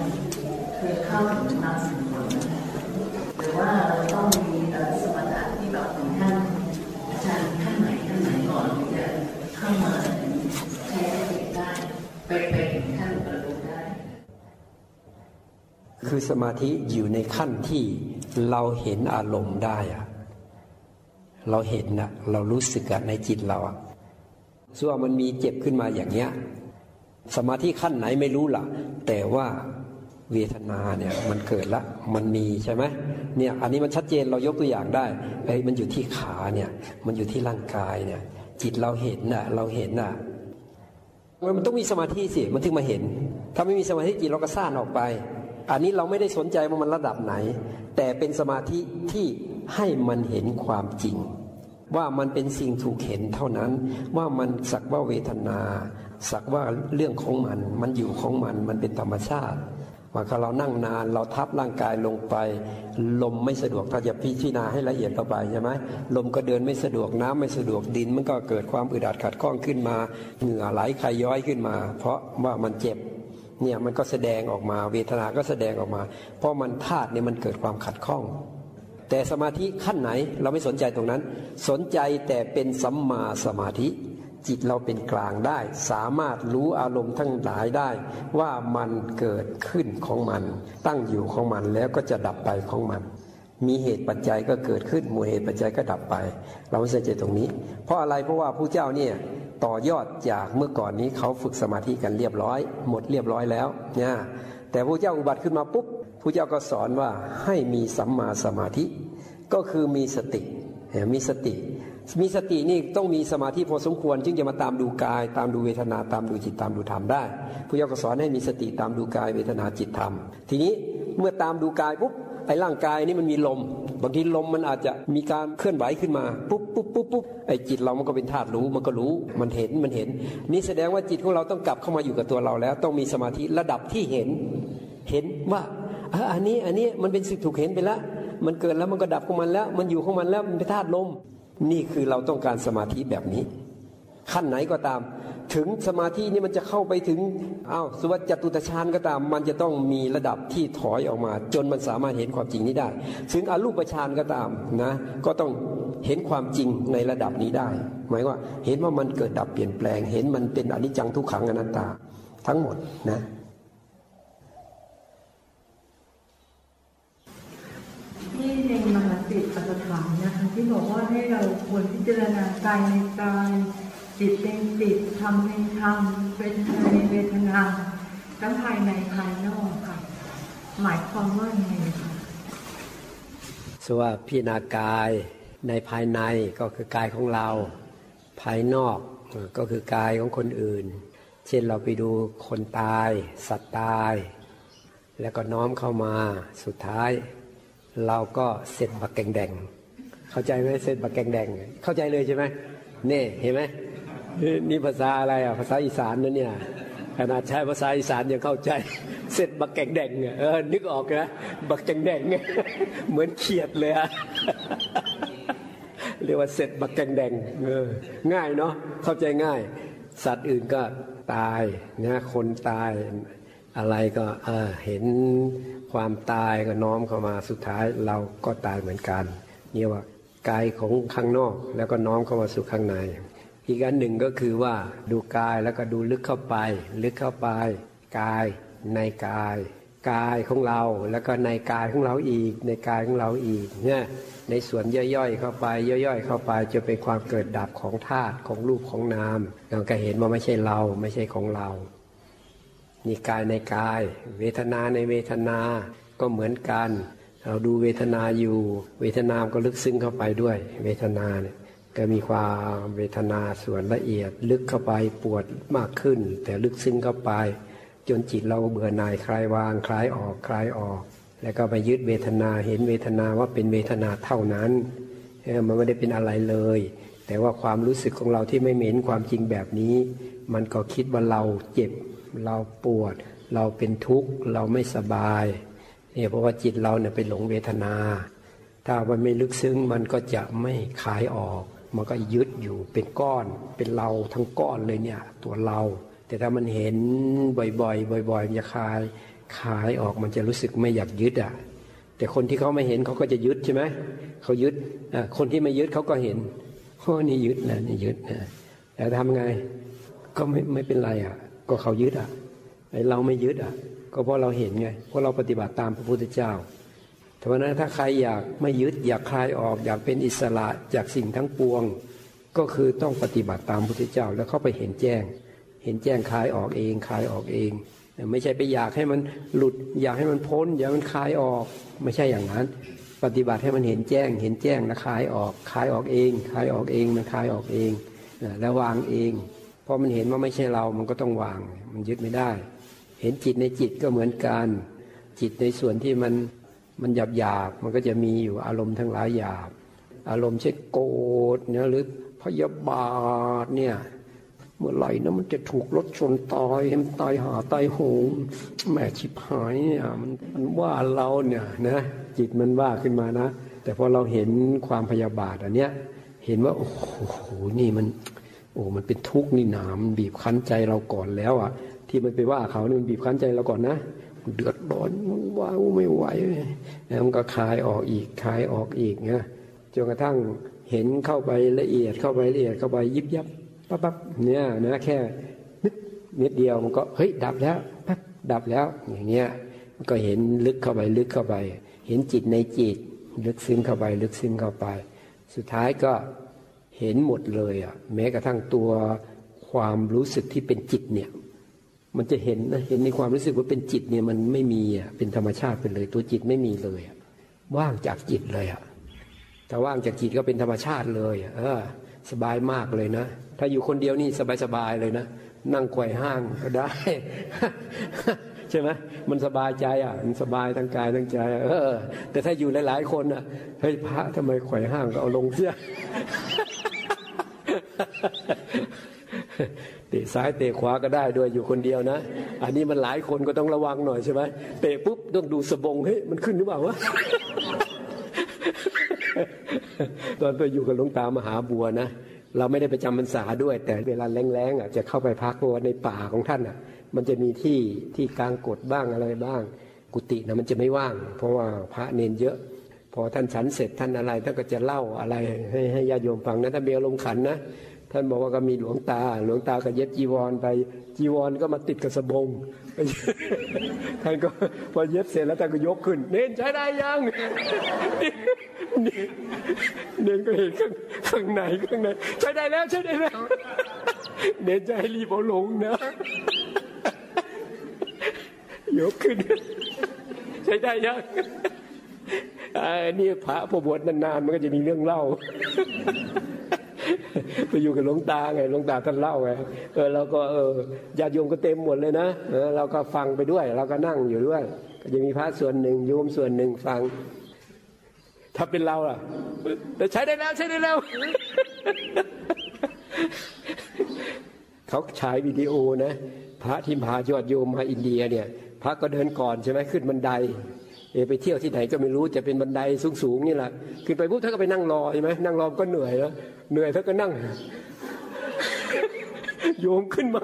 คือเข้าถึงมาสิ่งผลนะคะหรือว่าเราต้องมีสมาธิที่แบบถึงขั้นอาจารย์ขั้นไหนขั้นไหนก่อนที่จะเข้ามาใช้ได้ไปไปถึงขั้นบรรลุได้
คือสมาธิอยู่ในขั้นที่เราเห็นอารมณ์ได้อะเราเห็นนะเรารู้สึกในจิตเราอะส่วนมันมีเจ็บขึ้นมาอย่างเนี้ย สมาธิขั้นไหนไม่รู้ล่ะ แต่ว่าเวทนาเนี่ยมันเกิดละมันมีใช่ไหมเนี่ยอันนี้มันชัดเจนเรายกตัวอย่างได้ไอ้มันอยู่ที่ขาเนี่ย มันอยู่ที่ร่างกายเนี่ย จิตเราเห็นน่ะ เราเห็นน่ะมันต้องมีสมาธิสิมันถึงมาเห็น ถ้าไม่มีสมาธิจิตเราก็ซ่านออกไป อันนี้เราไม่ได้สนใจว่ามันระดับไหน แต่เป็นสมาธิที่ให้มันเห็นความจริง ว่ามันเป็นสิ่งถูกเห็นเท่านั้น ว่ามันสักว่าเวทนา สักว่าเรื่องของมัน มันอยู่ของมันมันเป็นธรรมชาติว่าถ้าเรานั่งนานเราทับร่างกายลงไป ลมไม่สะดวกถ้าจะพิจารณาให้ละเอียดเข้าไปใช่ไหมลมก็เดินไม่สะดวกน้ำไม่สะดวกดิน มันก็เกิดความอึดอัดขัดข้องขึ้นมา เหงื่อไหลคายย้อยขึ้นมา เพราะว่ามันเจ็บ เนี่ยมันก็แสดงออกมาเวทนาก็แสดงออกมา เพราะมันธาตุเนี่ยมันเกิดความขัดข้อง แต่สมาธิขั้นไหนเราไม่สนใจตรงนั้น สนใจแต่เป็นสัมมาสมาธิ จิตเราเป็นกลางได้ สามารถรู้อารมณ์ทั้งหลายได้ ว่ามันเกิดขึ้นของมัน ตั้งอยู่ของมันแล้วก็จะดับไปของมัน มีเหตุปัจจัยก็เกิดขึ้นมูเหตุปัจจัยก็ดับไป เราไม่ส่ใจตรงนี้ เพราะอะไรเพราะว่าผู้เจ้าเนี่ยต่อยอดจากเมื่อก่อนนี้เขาฝึกสมาธิกันเรียบร้อย หมดเรียบร้อยแล้วเนี่ยแต่ผู้เจ้าอุบัติขึ้นมาปุ๊บผู้เจ้าก็สอนว่าให้มีสัมมาสมาธิ ก็คือมีสติมีสติ มีสตินี่ต้องมีสมาธิพอสมควร จึงจะมาตามดูกาย ตามดูเวทนาตามดูจิตตามดูธรรมได้ผู้ยาก็สอนให้มีสติตามดูกายเวทนาจิตธรรม ทีนี้เมื่อตามดูกายปุ๊บ ไอ้ร่างกายนี่มันมีลม บางทีลมมันอาจจะมีการเคลื่อนไหวขึ้นมาปุ๊บปุ๊บปุ๊บปุ๊บไอ้จิตเรามันก็เป็นธาตุรู้มันก็รู้มันเห็นมันเห็น นี่แสดงว่าจิตของเราต้องกลับเข้ามาอยู่กับตัวเราแล้ว ต้องมีสมาธิระดับที่เห็น เห็นว่าอันนี้อันนี้มันเป็นสิ่งถูกเห็นไปแล้วมันเกิดแล้วมันก็ดับของมันแล้ว มันอยู่ของมันแล้วมันเป็นธาตุลม นี่คือเราต้องการสมาธิแบบนี้ ขั้นไหนก็ตาม ถึงสมาธินี่มันจะเข้าไปถึงอา้าวสุวัจตุตฌานก็ตาม มันจะต้องมีระดับที่ถอยออกมา จนมันสามารถเห็นความจริงนี้ได้ ถึงอรูปฌานก็ตามนะก็ต้องเห็นความจริงในระดับนี้ได้ หมายว่าเห็นว่ามันเกิดดับเปลี่ยนแปลง เห็นมันเป็นอนิจจังทุกขังอนัตตาทั้งหมดนะ
ที่ในมหาสิทธิปัฏฐานนะคะที่บอกว่าให้เราควรพิจารณากายในกาย จิตเป็นจิตธรรมเป็นธรรมเป็นในเวทนาทั้งภายในภายนอกค่ะ หมายความว่าไงคะ
สว่าพิณากายในภายในก็คือกายของเรา ภายนอกก็คือกายของคนอื่น เช่นเราไปดูคนตาย สัตว์ตาย แล้วก็น้อมเข้ามาสุดท้าย เราก็เสร็จบักแกงแดง เข้าใจไหมเสร็จบักแกงแดง เข้าใจเลยใช่ไหมนี่เห็นไหม นี่ภาษาอะไรอะภาษาอีสานนั่นเนี่ยขนาดใช้ภาษาอีสานยังเข้าใจ เสร็จบักแกงแดงเออนึกออกนะบักแกงแดงเหมือนเขียดเลยอะเรียกว่าเสร็จบักแกงแดงเออง่ายเนาะเข้าใจง่าย สัตว์อื่นก็ตายนะคนตายอะไรก็เออเห็นความตายก็น้อมเข้ามาสุดท้ายเราก็ตายเหมือนกัน เนี่ว่ากายของข้างนอกแล้วก็น้อมเข้ามาสู่ข้างใน อีกอันหนึ่งก็คือว่าดูกายแล้วก็ดูลึกเข้าไป ลึกเข้าไป กายในกาย กายของเราแล้วก็ในกายของเราอีก ในกายของเราอีกเนี่ยในส่วนย่อยๆเข้าไป ย่อยๆ เข้าไปจะเป็นความเกิดดับของธาตุของรูปของนามเราก็เห็นว่าไม่ใช่เราไม่ใช่ของเรานี่กายในกาย เวทนาในเวทนาก็เหมือนกัน เราดูเวทนาอยู่ เวทนามก็ลึกซึ้งเข้าไปด้วย เวทนาเนี่ย ก็มีความเวทนาส่วนละเอียด ลึกเข้าไปปวดมากขึ้น แต่ลึกซึ้งเข้าไป จนจิตเราเบื่อหน่ายคลายวางคลายออกคลายออก แล้วก็ไปยึดเวทนาเห็นเวทนาว่าเป็นเวทนาเท่านั้นมันไม่ได้เป็นอะไรเลย แต่ว่าความรู้สึกของเราที่ไม่เห็นความจริงแบบนี้ มันก็คิดว่าเราเจ็บเราปวด เราเป็นทุกข์เราไม่สบายเนี่ยเพราะว่าจิตเราเนี่ยไปหลงเวทนา ถ้ามันไม่ลึกซึ้งมันก็จะไม่ขายออก มันก็ยึดอยู่เป็นก้อนเป็นเราทั้งก้อนเลยเนี่ยตัวเรา แต่ถ้ามันเห็นบ่อยๆ บ่อยๆมันจะคลายขายออกมันจะรู้สึกไม่อยากยึดอะแต่คนที่เขาไม่เห็นเขาก็จะยึดใช่ไหมเขายึดคนที่ไม่ยึดเขาก็เห็นโอ้นี่ยึดนะนี่ยึดนะแต่ทำไงก็ไม่ไม่เป็นไรอะ ก็เขายึดอะไอเราไม่ยึดอะ ก็เพราะเราเห็นไงเพราะเราปฏิบัติตามพระพุทธเจ้า แต่ว่านั้นถ้าใครอยากไม่ยึดอยากคลายออกอยากเป็นอิสระจากสิ่งทั้งปวง ก็คือต้องปฏิบัติตามพระพุทธเจ้าแล้วเข้าไปเห็นแจ้ง เห็นแจ้งคลายออกเองคลายออกเอง ไม่ใช่ไปอยากให้มันหลุด อยากให้มันพ้น อยากมันคลายออก ไม่ใช่อย่างนั้น ปฏิบัติให้มันเห็นแจ้ง เห็นแจ้งแล้วคลายออกคลายออกเองคลายออกเองมันคลายออกเองแล้ววางเองพอมันเห็นว่าไม่ใช่เรา มันก็ต้องวาง มันยึดไม่ได้ เห็นจิตในจิตก็เหมือนกัน จิตในส่วนที่มัน มันหยาบหยาบมันก็จะมีอยู่อารมณ์ทั้งหลายหยาบ อารมณ์เช่นโกรธเนี่ยหรือพยาบาทเนี่ยเมื่อไหร่นะมันจะถูกรถชนตายให้มันตายหาตายโหงแม่ชิบหายเนี่ยมันมันว่าเราเนี่ยนะจิตมันว่าขึ้นมานะ แต่พอเราเห็นความพยาบาทอันเนี้ยเห็นว่าโอ้โหนี่มัน โอ้มันเป็นทุกข์นี่หนามบีบคั้นใจเราก่อนแล้วอะ ที่มันไปว่าเขานี่มันบีบคั้นใจเราก่อนนะ เดือดร้อนมันว้าวไม่ไหวแล้วมันก็คลายออกอีกคลายออกอีกนะจนกระทั่งเห็นเข้าไปละเอียดเข้าไปละเอียดเข้าไปยิบยับปั๊บปั๊บเนี่ยนะแค่นึกนิดเดียวมันก็เฮ้ยดับแล้วปั๊บดับแล้วอย่างเงี้ยมันก็เห็นลึกเข้าไปลึกเข้าไป เห็นจิตในจิต ลึกซึ้งเข้าไปลึกซึ้งเข้าไป สุดท้ายก็เห็นหมดเลยอะแม้กระทั่งตัวความรู้สึกที่เป็นจิตเนี่ย มันจะเห็นนะเห็นในความรู้สึกว่าเป็นจิตเนี่ยมันไม่มีอะเป็นธรรมชาติไปเลย ตัวจิตไม่มีเลยว่างจากจิตเลยอะถ้าว่างจากจิตก็เป็นธรรมชาติเลยเออ สบายมากเลยนะถ้าอยู่คนเดียวนี่สบายๆเลยนะนั่งไขว่ห้างก็ได้ ใช่ไหมมันสบายใจอะ มันสบายทั้งกายทั้งใจ เออ แต่ถ้าอยู่หลาย ๆ คนอะเฮ้ยพระทำไมไขว่ห้างก็เอาลงเสีย เตะซ้ายเตะขวาก็ได้ด้วยอยู่คนเดียวนะ อันนี้มันหลายคนก็ต้องระวังหน่อยใช่ไหมเตะปุ๊บต้องดูสบงเฮ้ยมันขึ้นหรือเปล่าวะตอนไปอยู่กับหลวงตามหาบัวนะเราไม่ได้ไปจำพรรษาด้วย แต่เวลาแรงๆอะจะเข้าไปพักเพราะว่าในป่าของท่านอะ มันจะมีที่ที่กลางกดบ้างอะไรบ้าง กุฏินะมันจะไม่ว่าง เพราะว่าพระเนนเยอะ พอท่านฉันเสร็จท่านอะไรท่านก็จะเล่าอะไรให้ให้ญาติโยมฟังนะท่าเบียลมขันนะ ท่านบอกว่าก็มีหลวงตา หลวงตาก็เย็บจีวรไป จีวรก็มาติดกับสบงท่านก็พอเย็บเสร็จแล้วท่านก็ยกขึ้น เน้นใช้ได้ยังเน้นก็เห็นข้างข้างในข้างในใช้ได้แล้วใช้ได้แล้วเน้นจะให้รีบเอาลงนะยกขึ้น ใช้ได้ยังอ่านี่พระพบวชนานๆมันก็จะมีเรื่องเล่า ไปอยู่กับหลวงตาไงหลวงตาท่านเล่าไงเออเราก็เออญาติโยมก็เต็มหมดเลยนะเออเราก็ฟังไปด้วย เราก็นั่งอยู่ด้วยก็จะมีพระส่วนหนึ่งโยมส่วนหนึ่งฟัง ถ้าเป็นเราล่ะแต่ใช้ได้แล้วใช้ได้แล้วเขาฉายวิดีโอนะ พระที่พายอดโยมมาอินเดียเนี่ย พระก็เดินก่อนใช่ไหมขึ้นบันได เอไปเที่ยวที่ไหนก็ไม่รู้จะเป็นบันไดสูงๆนี่แหละขึ้นไปปุ๊บท่านก็ไปนั่งรอใช่ไหมนั่งรอก็เหนื่อยแล้วเหนื่อยท่านก็นั่ง โยมขึ้นมา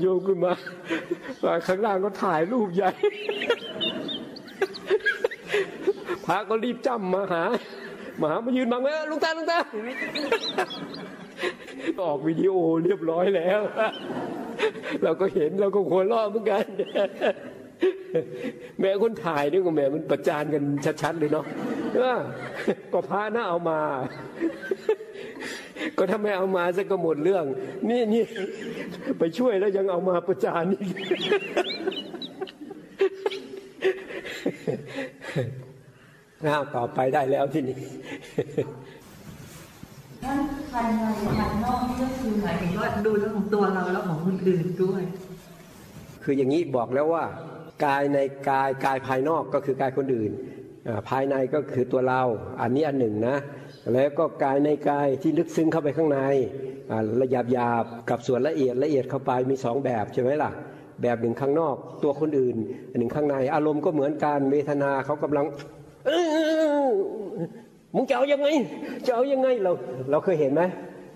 โยมขึ้นมาข้างล่างก็ถ่ายรูปใหญ่พระก็รีบจ้ำมาหามาหามายืนบังไว้ลุงตาลุงตาออกวิดีโอเรียบร้อยแล้ว เราก็เห็นเราก็หัวเราะเหมือนกัน แม่คนถ่ายนี่ก็แม่มันประจานกันชัดๆเลยเนาะเออก็พระน่าเอามา ก็ถ้าไม่เอามาซะก็หมดเรื่อง นี่นี่ไปช่วยแล้วยังเอามาประจานอีกอ้าวต่อไปได้แล้วที่นี่
ท่านภายในภายนอกนี่ก็คือหมายถึงว่าดูเรื่องของตัวเราแล้วของคนอื่นด้วย
คืออย่างนี้บอกแล้วว่า กายในกายกายภายนอกก็คือกายคนอื่น ภายในก็คือตัวเรา อันนี้อันหนึ่งนะ แล้วก็กายในกายที่ลึกซึ้งเข้าไปข้างในอ่าละยาบหยาบกับส่วนละเอียดละเอียดเข้าไปมีสองแบบใช่ไหมล่ะ แบบหนึ่งข้างนอก ตัวคนอื่นอันหนึ่งข้างใน อารมณ์ก็เหมือนกันเวทนาเขากำลังมึงจะเอายังไงจะเอายังไงเราเราเคยเห็นไหม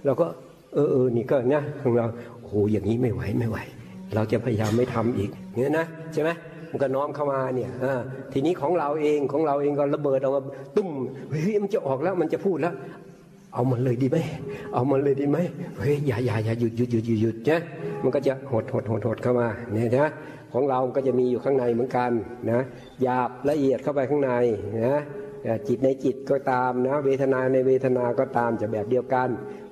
เราก็เออเออนี่ก็นะของเราโอ้โหอย่างนี้ไม่ไหวไม่ไหว เราจะพยายามไม่ทำอีกเงี้ยนะใช่ไหม มันก็น้อมเข้ามาเนี่ยอ่าทีนี้ของเราเองของเราเองก็ระเบิดออกมาตุ้มเฮ้ยมันจะออกแล้วมันจะพูดแล้ว เอามันเลยดีไหมเอามันเลยดีไหมเฮ้ยอย่าอย่าอย่าหยุดหยุดหยุดหยุดหยุดนะมันก็จะหดหดหดหดเข้ามาเนี่ยนะของเราก็จะมีอยู่ข้างในเหมือนกันนะหยาบละเอียดเข้าไปข้างในนะจิตในจิตก็ตามนะ เวทนาในเวทนาก็ตามจะแบบเดียวกัน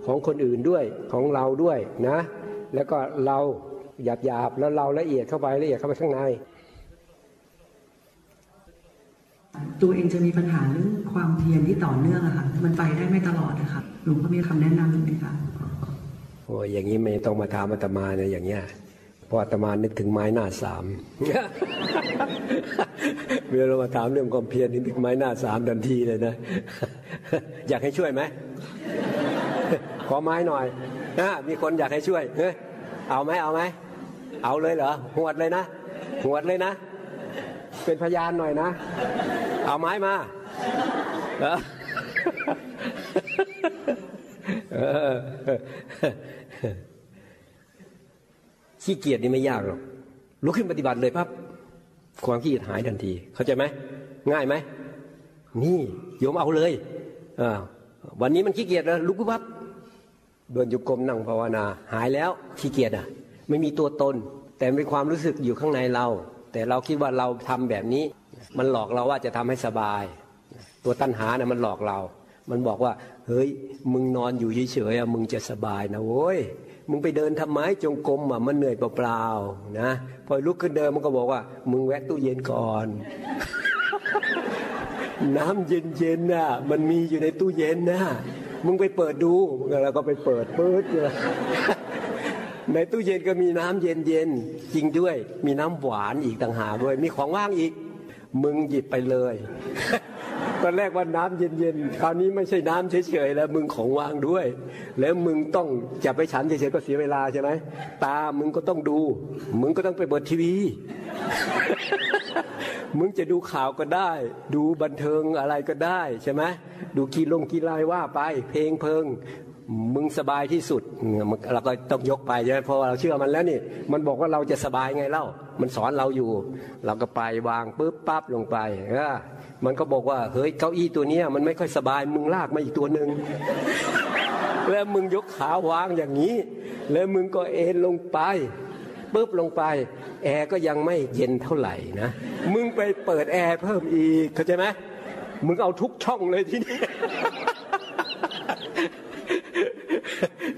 ของคนอื่นด้วยของเราด้วยนะ แล้วก็เราหยาบหยาบแล้วเราละเอียดเข้าไปละเอียดเข้าไปข้างใน
ตัวเองจะมีปัญหาเรื่องความเพียรที่ต่อเนื่องอะค่ะ มันไปได้ไม่ตลอดนะคะหลวงพ่อมีคำแนะนำไหมคะ
โอ้ยอย่างนี้ไม่ต้องมาถามอาตมาเนะอย่างเงี้ยพราะอาตมานึกถึงไม้หน้าสามเวลาเรามาถามเรื่องความเพียรนึกถึงไม้หน้าสามทันทีเลยนะ อยากให้ช่วยไหมขอไม้หน่อยนะมีคนอยากให้ช่วยเฮ้ยเอาไหมเอาไหมเอาเลยเหรอหวดเลยนะหวดเลยนะ เป็นพยานหน่อยนะ เอาไม้มาเออขี้เกียจนี่ไม่ยากหรอกลุกขึ้นปฏิบัติเลยปั๊บความขี้เกียจหายทันที เข้าใจไหมง่ายไหมนี่โยมเอาเลยวันนี้มันขี้เกียจแล้วลุกปั๊บเดินจุกรมนั่งภาวนา หายแล้วขี้เกียจอะ ไม่มีตัวตน แต่มีความรู้สึกอยู่ข้างในเรา แต่เราคิดว่าเราทำแบบนี้ มันหลอกเราว่าจะทำให้สบาย ตัวตัณหาเนี่ยมันหลอกเรา มันบอกว่า เฮ้ย มึงนอนอยู่เฉยๆมึงจะสบายนะโว้ยมึงไปเดินทำไมจงกรมอะมันเหนื่อยเปล่าๆนะพอลุกขึ้นเดินมันก็บอกว่า มึงแวะตู้เย็นก่อน น้ำเย็นๆน่ะ มันมีอยู่ในตู้เย็นนะมึงไปเปิดดูแล้วก็ไปเปิดเปิดเลย ในตู้เย็นก็มีน้ำเย็นๆจริงด้วย มีน้ำหวานอีกต่างหากด้วย มีของว่างอีก มึงหยิบไปเลย ตอนแรกว่าน้ำเย็นๆคราวนี้ไม่ใช่น้ำเฉยๆแล้วมึงของว่างด้วย แล้วมึงต้องจะไปฉันเฉยๆก็เสียเวลาใช่ไหมตามึงก็ต้องดู มึงก็ต้องไปเปิดทีวีมึงจะดูข่าวก็ได้ ดูบันเทิงอะไรก็ได้ใช่ไหมดูกีลงกีฬาว่าไป เพลงเพลิง มึงสบายที่สุดเราก็ต้องยกไปใช่ไหมเพราะเราเชื่อมันแล้วนี่ มันบอกว่าเราจะสบายไงเล่า มันสอนเราอยู่ เราก็ไปวางปุ๊บปั๊บลงไปมันก็บอกว่าเฮ้ยเก้าอี้ตัวนี้มันไม่ค่อยสบาย มึงลากมาอีกตัวหนึ่งแล้วมึงยกขาวางอย่างนี้ แล้วมึงก็เอ็นลงไปปุ๊บลงไป แอร์ก็ยังไม่เย็นเท่าไหร่นะมึงไปเปิดแอร์เพิ่มอีกเข้าใจไหมมึงเอาทุกช่องเลยที่นี่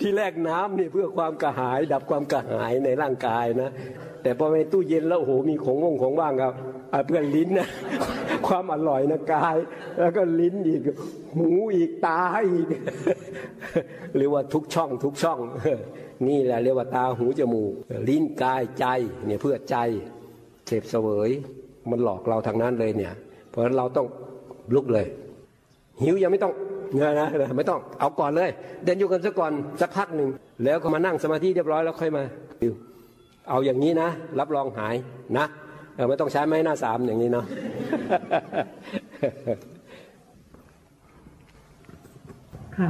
ที่แรกน้ำนี่เพื่อความกระหาย ดับความกระหายในร่างกายนะ แต่พอไปตู้เย็นแล้วโอ้โหมีของว่งของว่างครับเพื่อนลิ้นนะความอร่อยนะกาย แล้วก็ลิ้นอีกหูอีกตาอีกเรียกว่าทุกช่องทุกช่อง นี่แหละเรียกว่าตาหูจมูก ลิ้นกายใจเนี่ยเพื่อใจเสพเสวย มันหลอกเราทางนั้นเลยเนี่ย เพราะฉะนั้นเราต้องลุกเลย หิวยังไม่ต้อง เงยนะไม่ต้องเอาก่อนเลย เดินอยู่กันซะก่อนสักพักหนึ่งแล้วก็มานั่งสมาธิเรียบร้อยแล้วค่อยมาเอาอย่างนี้นะ รับรองหายนะเออไม่ต้องใช้ไม้หน้าสามอย่างนี้เนาะ
ค่ะ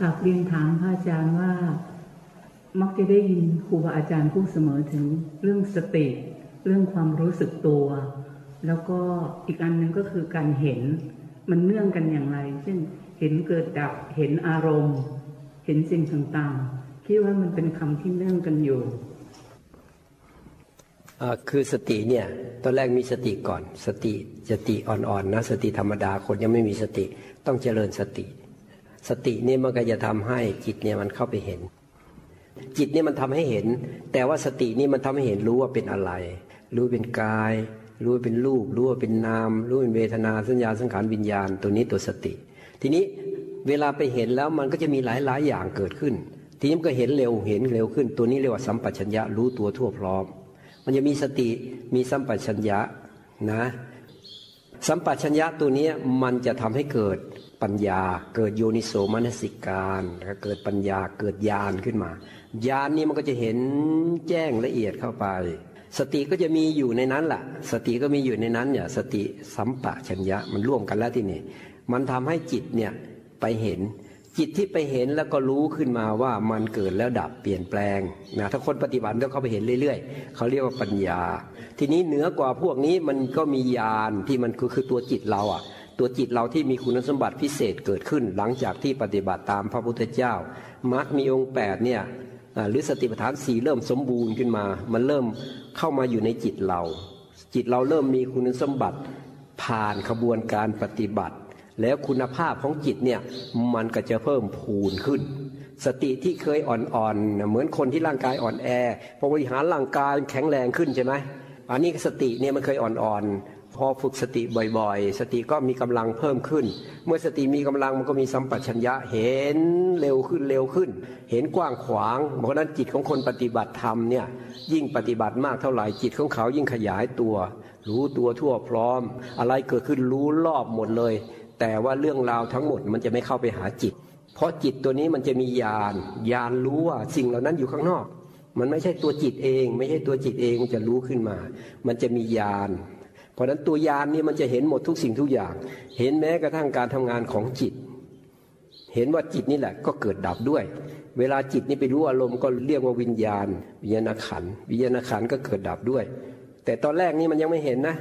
กลับเรียนถามพระอาจารย์ว่า มักจะได้ยินครูบาอาจารย์พูดเสมอถึงเรื่องสติ เรื่องความรู้สึกตัว แล้วก็อีกอันหนึ่งก็คือการเห็นมันเนื่องกันอย่างไร เช่น เห็นเกิดดับ เห็นอารมณ์ เห็นสิ่งต่างๆคิดว่ามันเป็นคำที่เนื่องกันอยู่
คือสติเนี่ยตอนแรกมีสติก่อน สติสติอ่อนๆนะสติธรรมดาคนยังไม่มีสติต้องเจริญสติ สตินี่มันก็จะทำให้จิตเนี่ยมันเข้าไปเห็น จิตนี่มันทำให้เห็น แต่ว่าสตินี่มันทำให้เห็นรู้ว่าเป็นอะไร รู้เป็นกาย รู้เป็นรูป รู้ว่าเป็นนาม รู้เป็นเวทนาสัญญาสังขารวิญญาณ ตัวนี้ตัวสติ ทีนี้เวลาไปเห็นแล้วมันก็จะมีหลายๆอย่างเกิดขึ้น ทีนี้มันก็เห็นเร็วเห็นเร็วขึ้น ตัวนี้เรียกว่าสัมปชัญญะรู้ตัวทั่วพร้อม มันจะมีสติมีสัมปชัญญะนะสัมปชัญญะตัวนี้มันจะทำให้เกิดปัญญา เกิดโยนิโสมนสิการเกิดปัญญาเกิดญาณขึ้นมาญาณนี้มันก็จะเห็นแจ้งละเอียดเข้าไป สติก็จะมีอยู่ในนั้นแหละสติก็มีอยู่ในนั้นเนี่ย สติสัมปะชัญญะมันร่วมกันแล้วที่นี่ มันทำให้จิตเนี่ยไปเห็น จิตที่ไปเห็นแล้วก็รู้ขึ้นมาว่ามันเกิดแล้วดับเปลี่ยนแปลงนะถ้าคนปฏิบัติก็เข้าไปเห็นเรื่อยๆเขาเรียกว่าปัญญา ทีนี้เหนือกว่าพวกนี้มันก็มีญาณที่มันคือคือตัวจิตเราอะ ตัวจิตเราที่มีคุณสมบัติพิเศษเกิดขึ้น หลังจากที่ปฏิบัติตามพระพุทธเจ้ามรรคมีองค์แปดเนี่ย หรือสติปัฏฐานสี่เริ่มสมบูรณ์ขึ้นมา มันเริ่มเข้ามาอยู่ในจิตเรา จิตเราเริ่มมีคุณสมบัติผ่านขบวนการปฏิบัติ แล้วคุณภาพของจิตเนี่ยมันก็จะเพิ่มพูนขึ้น สติที่เคยอ่อนๆ เหมือนคนที่ร่างกายอ่อนแอพอบริหารร่างกายแข็งแรงขึ้นใช่ไหมอันนี้สติเนี่ยมันเคยอ่อนๆ พอฝึกสติบ่อยๆ สติก็มีกำลังเพิ่มขึ้น เมื่อสติมีกำลังมันก็มีสัมปชัญญะเห็นเร็วขึ้นเร็วขึ้น เห็นกว้างขวาง เพราะนั้นจิตของคนปฏิบัติธรรมเนี่ยยิ่งปฏิบัติมากเท่าไหร่จิตของเขายิ่งขยายตัว รู้ตัวทั่วพร้อม อะไรเกิดขึ้นรู้รอบหมดเลย แต่ว่าเรื่องราวทั้งหมดมันจะไม่เข้าไปหาจิต เพราะจิตตัวนี้มันจะมีญาณญาณรู้ว่าสิ่งเหล่านั้นอยู่ข้างนอก มันไม่ใช่ตัวจิตเอง ไม่ใช่ตัวจิตเองจะรู้ขึ้นมา มันจะมีญาณ เพราะนั้นตัวยานนี่มันจะเห็นหมดทุกสิ่งทุกอย่าง เห็นแม้กระทั่งการทำงานของจิต เห็นว่าจิตนี่แหละก็เกิดดับด้วย เวลาจิตนี่ไปรู้อารมณ์ก็เรียกว่าวิญญาณ วิญญาณขัน วิญญาณขันก็เกิดดับด้วย แต่ตอนแรกนี่มันยังไม่เห็นนะ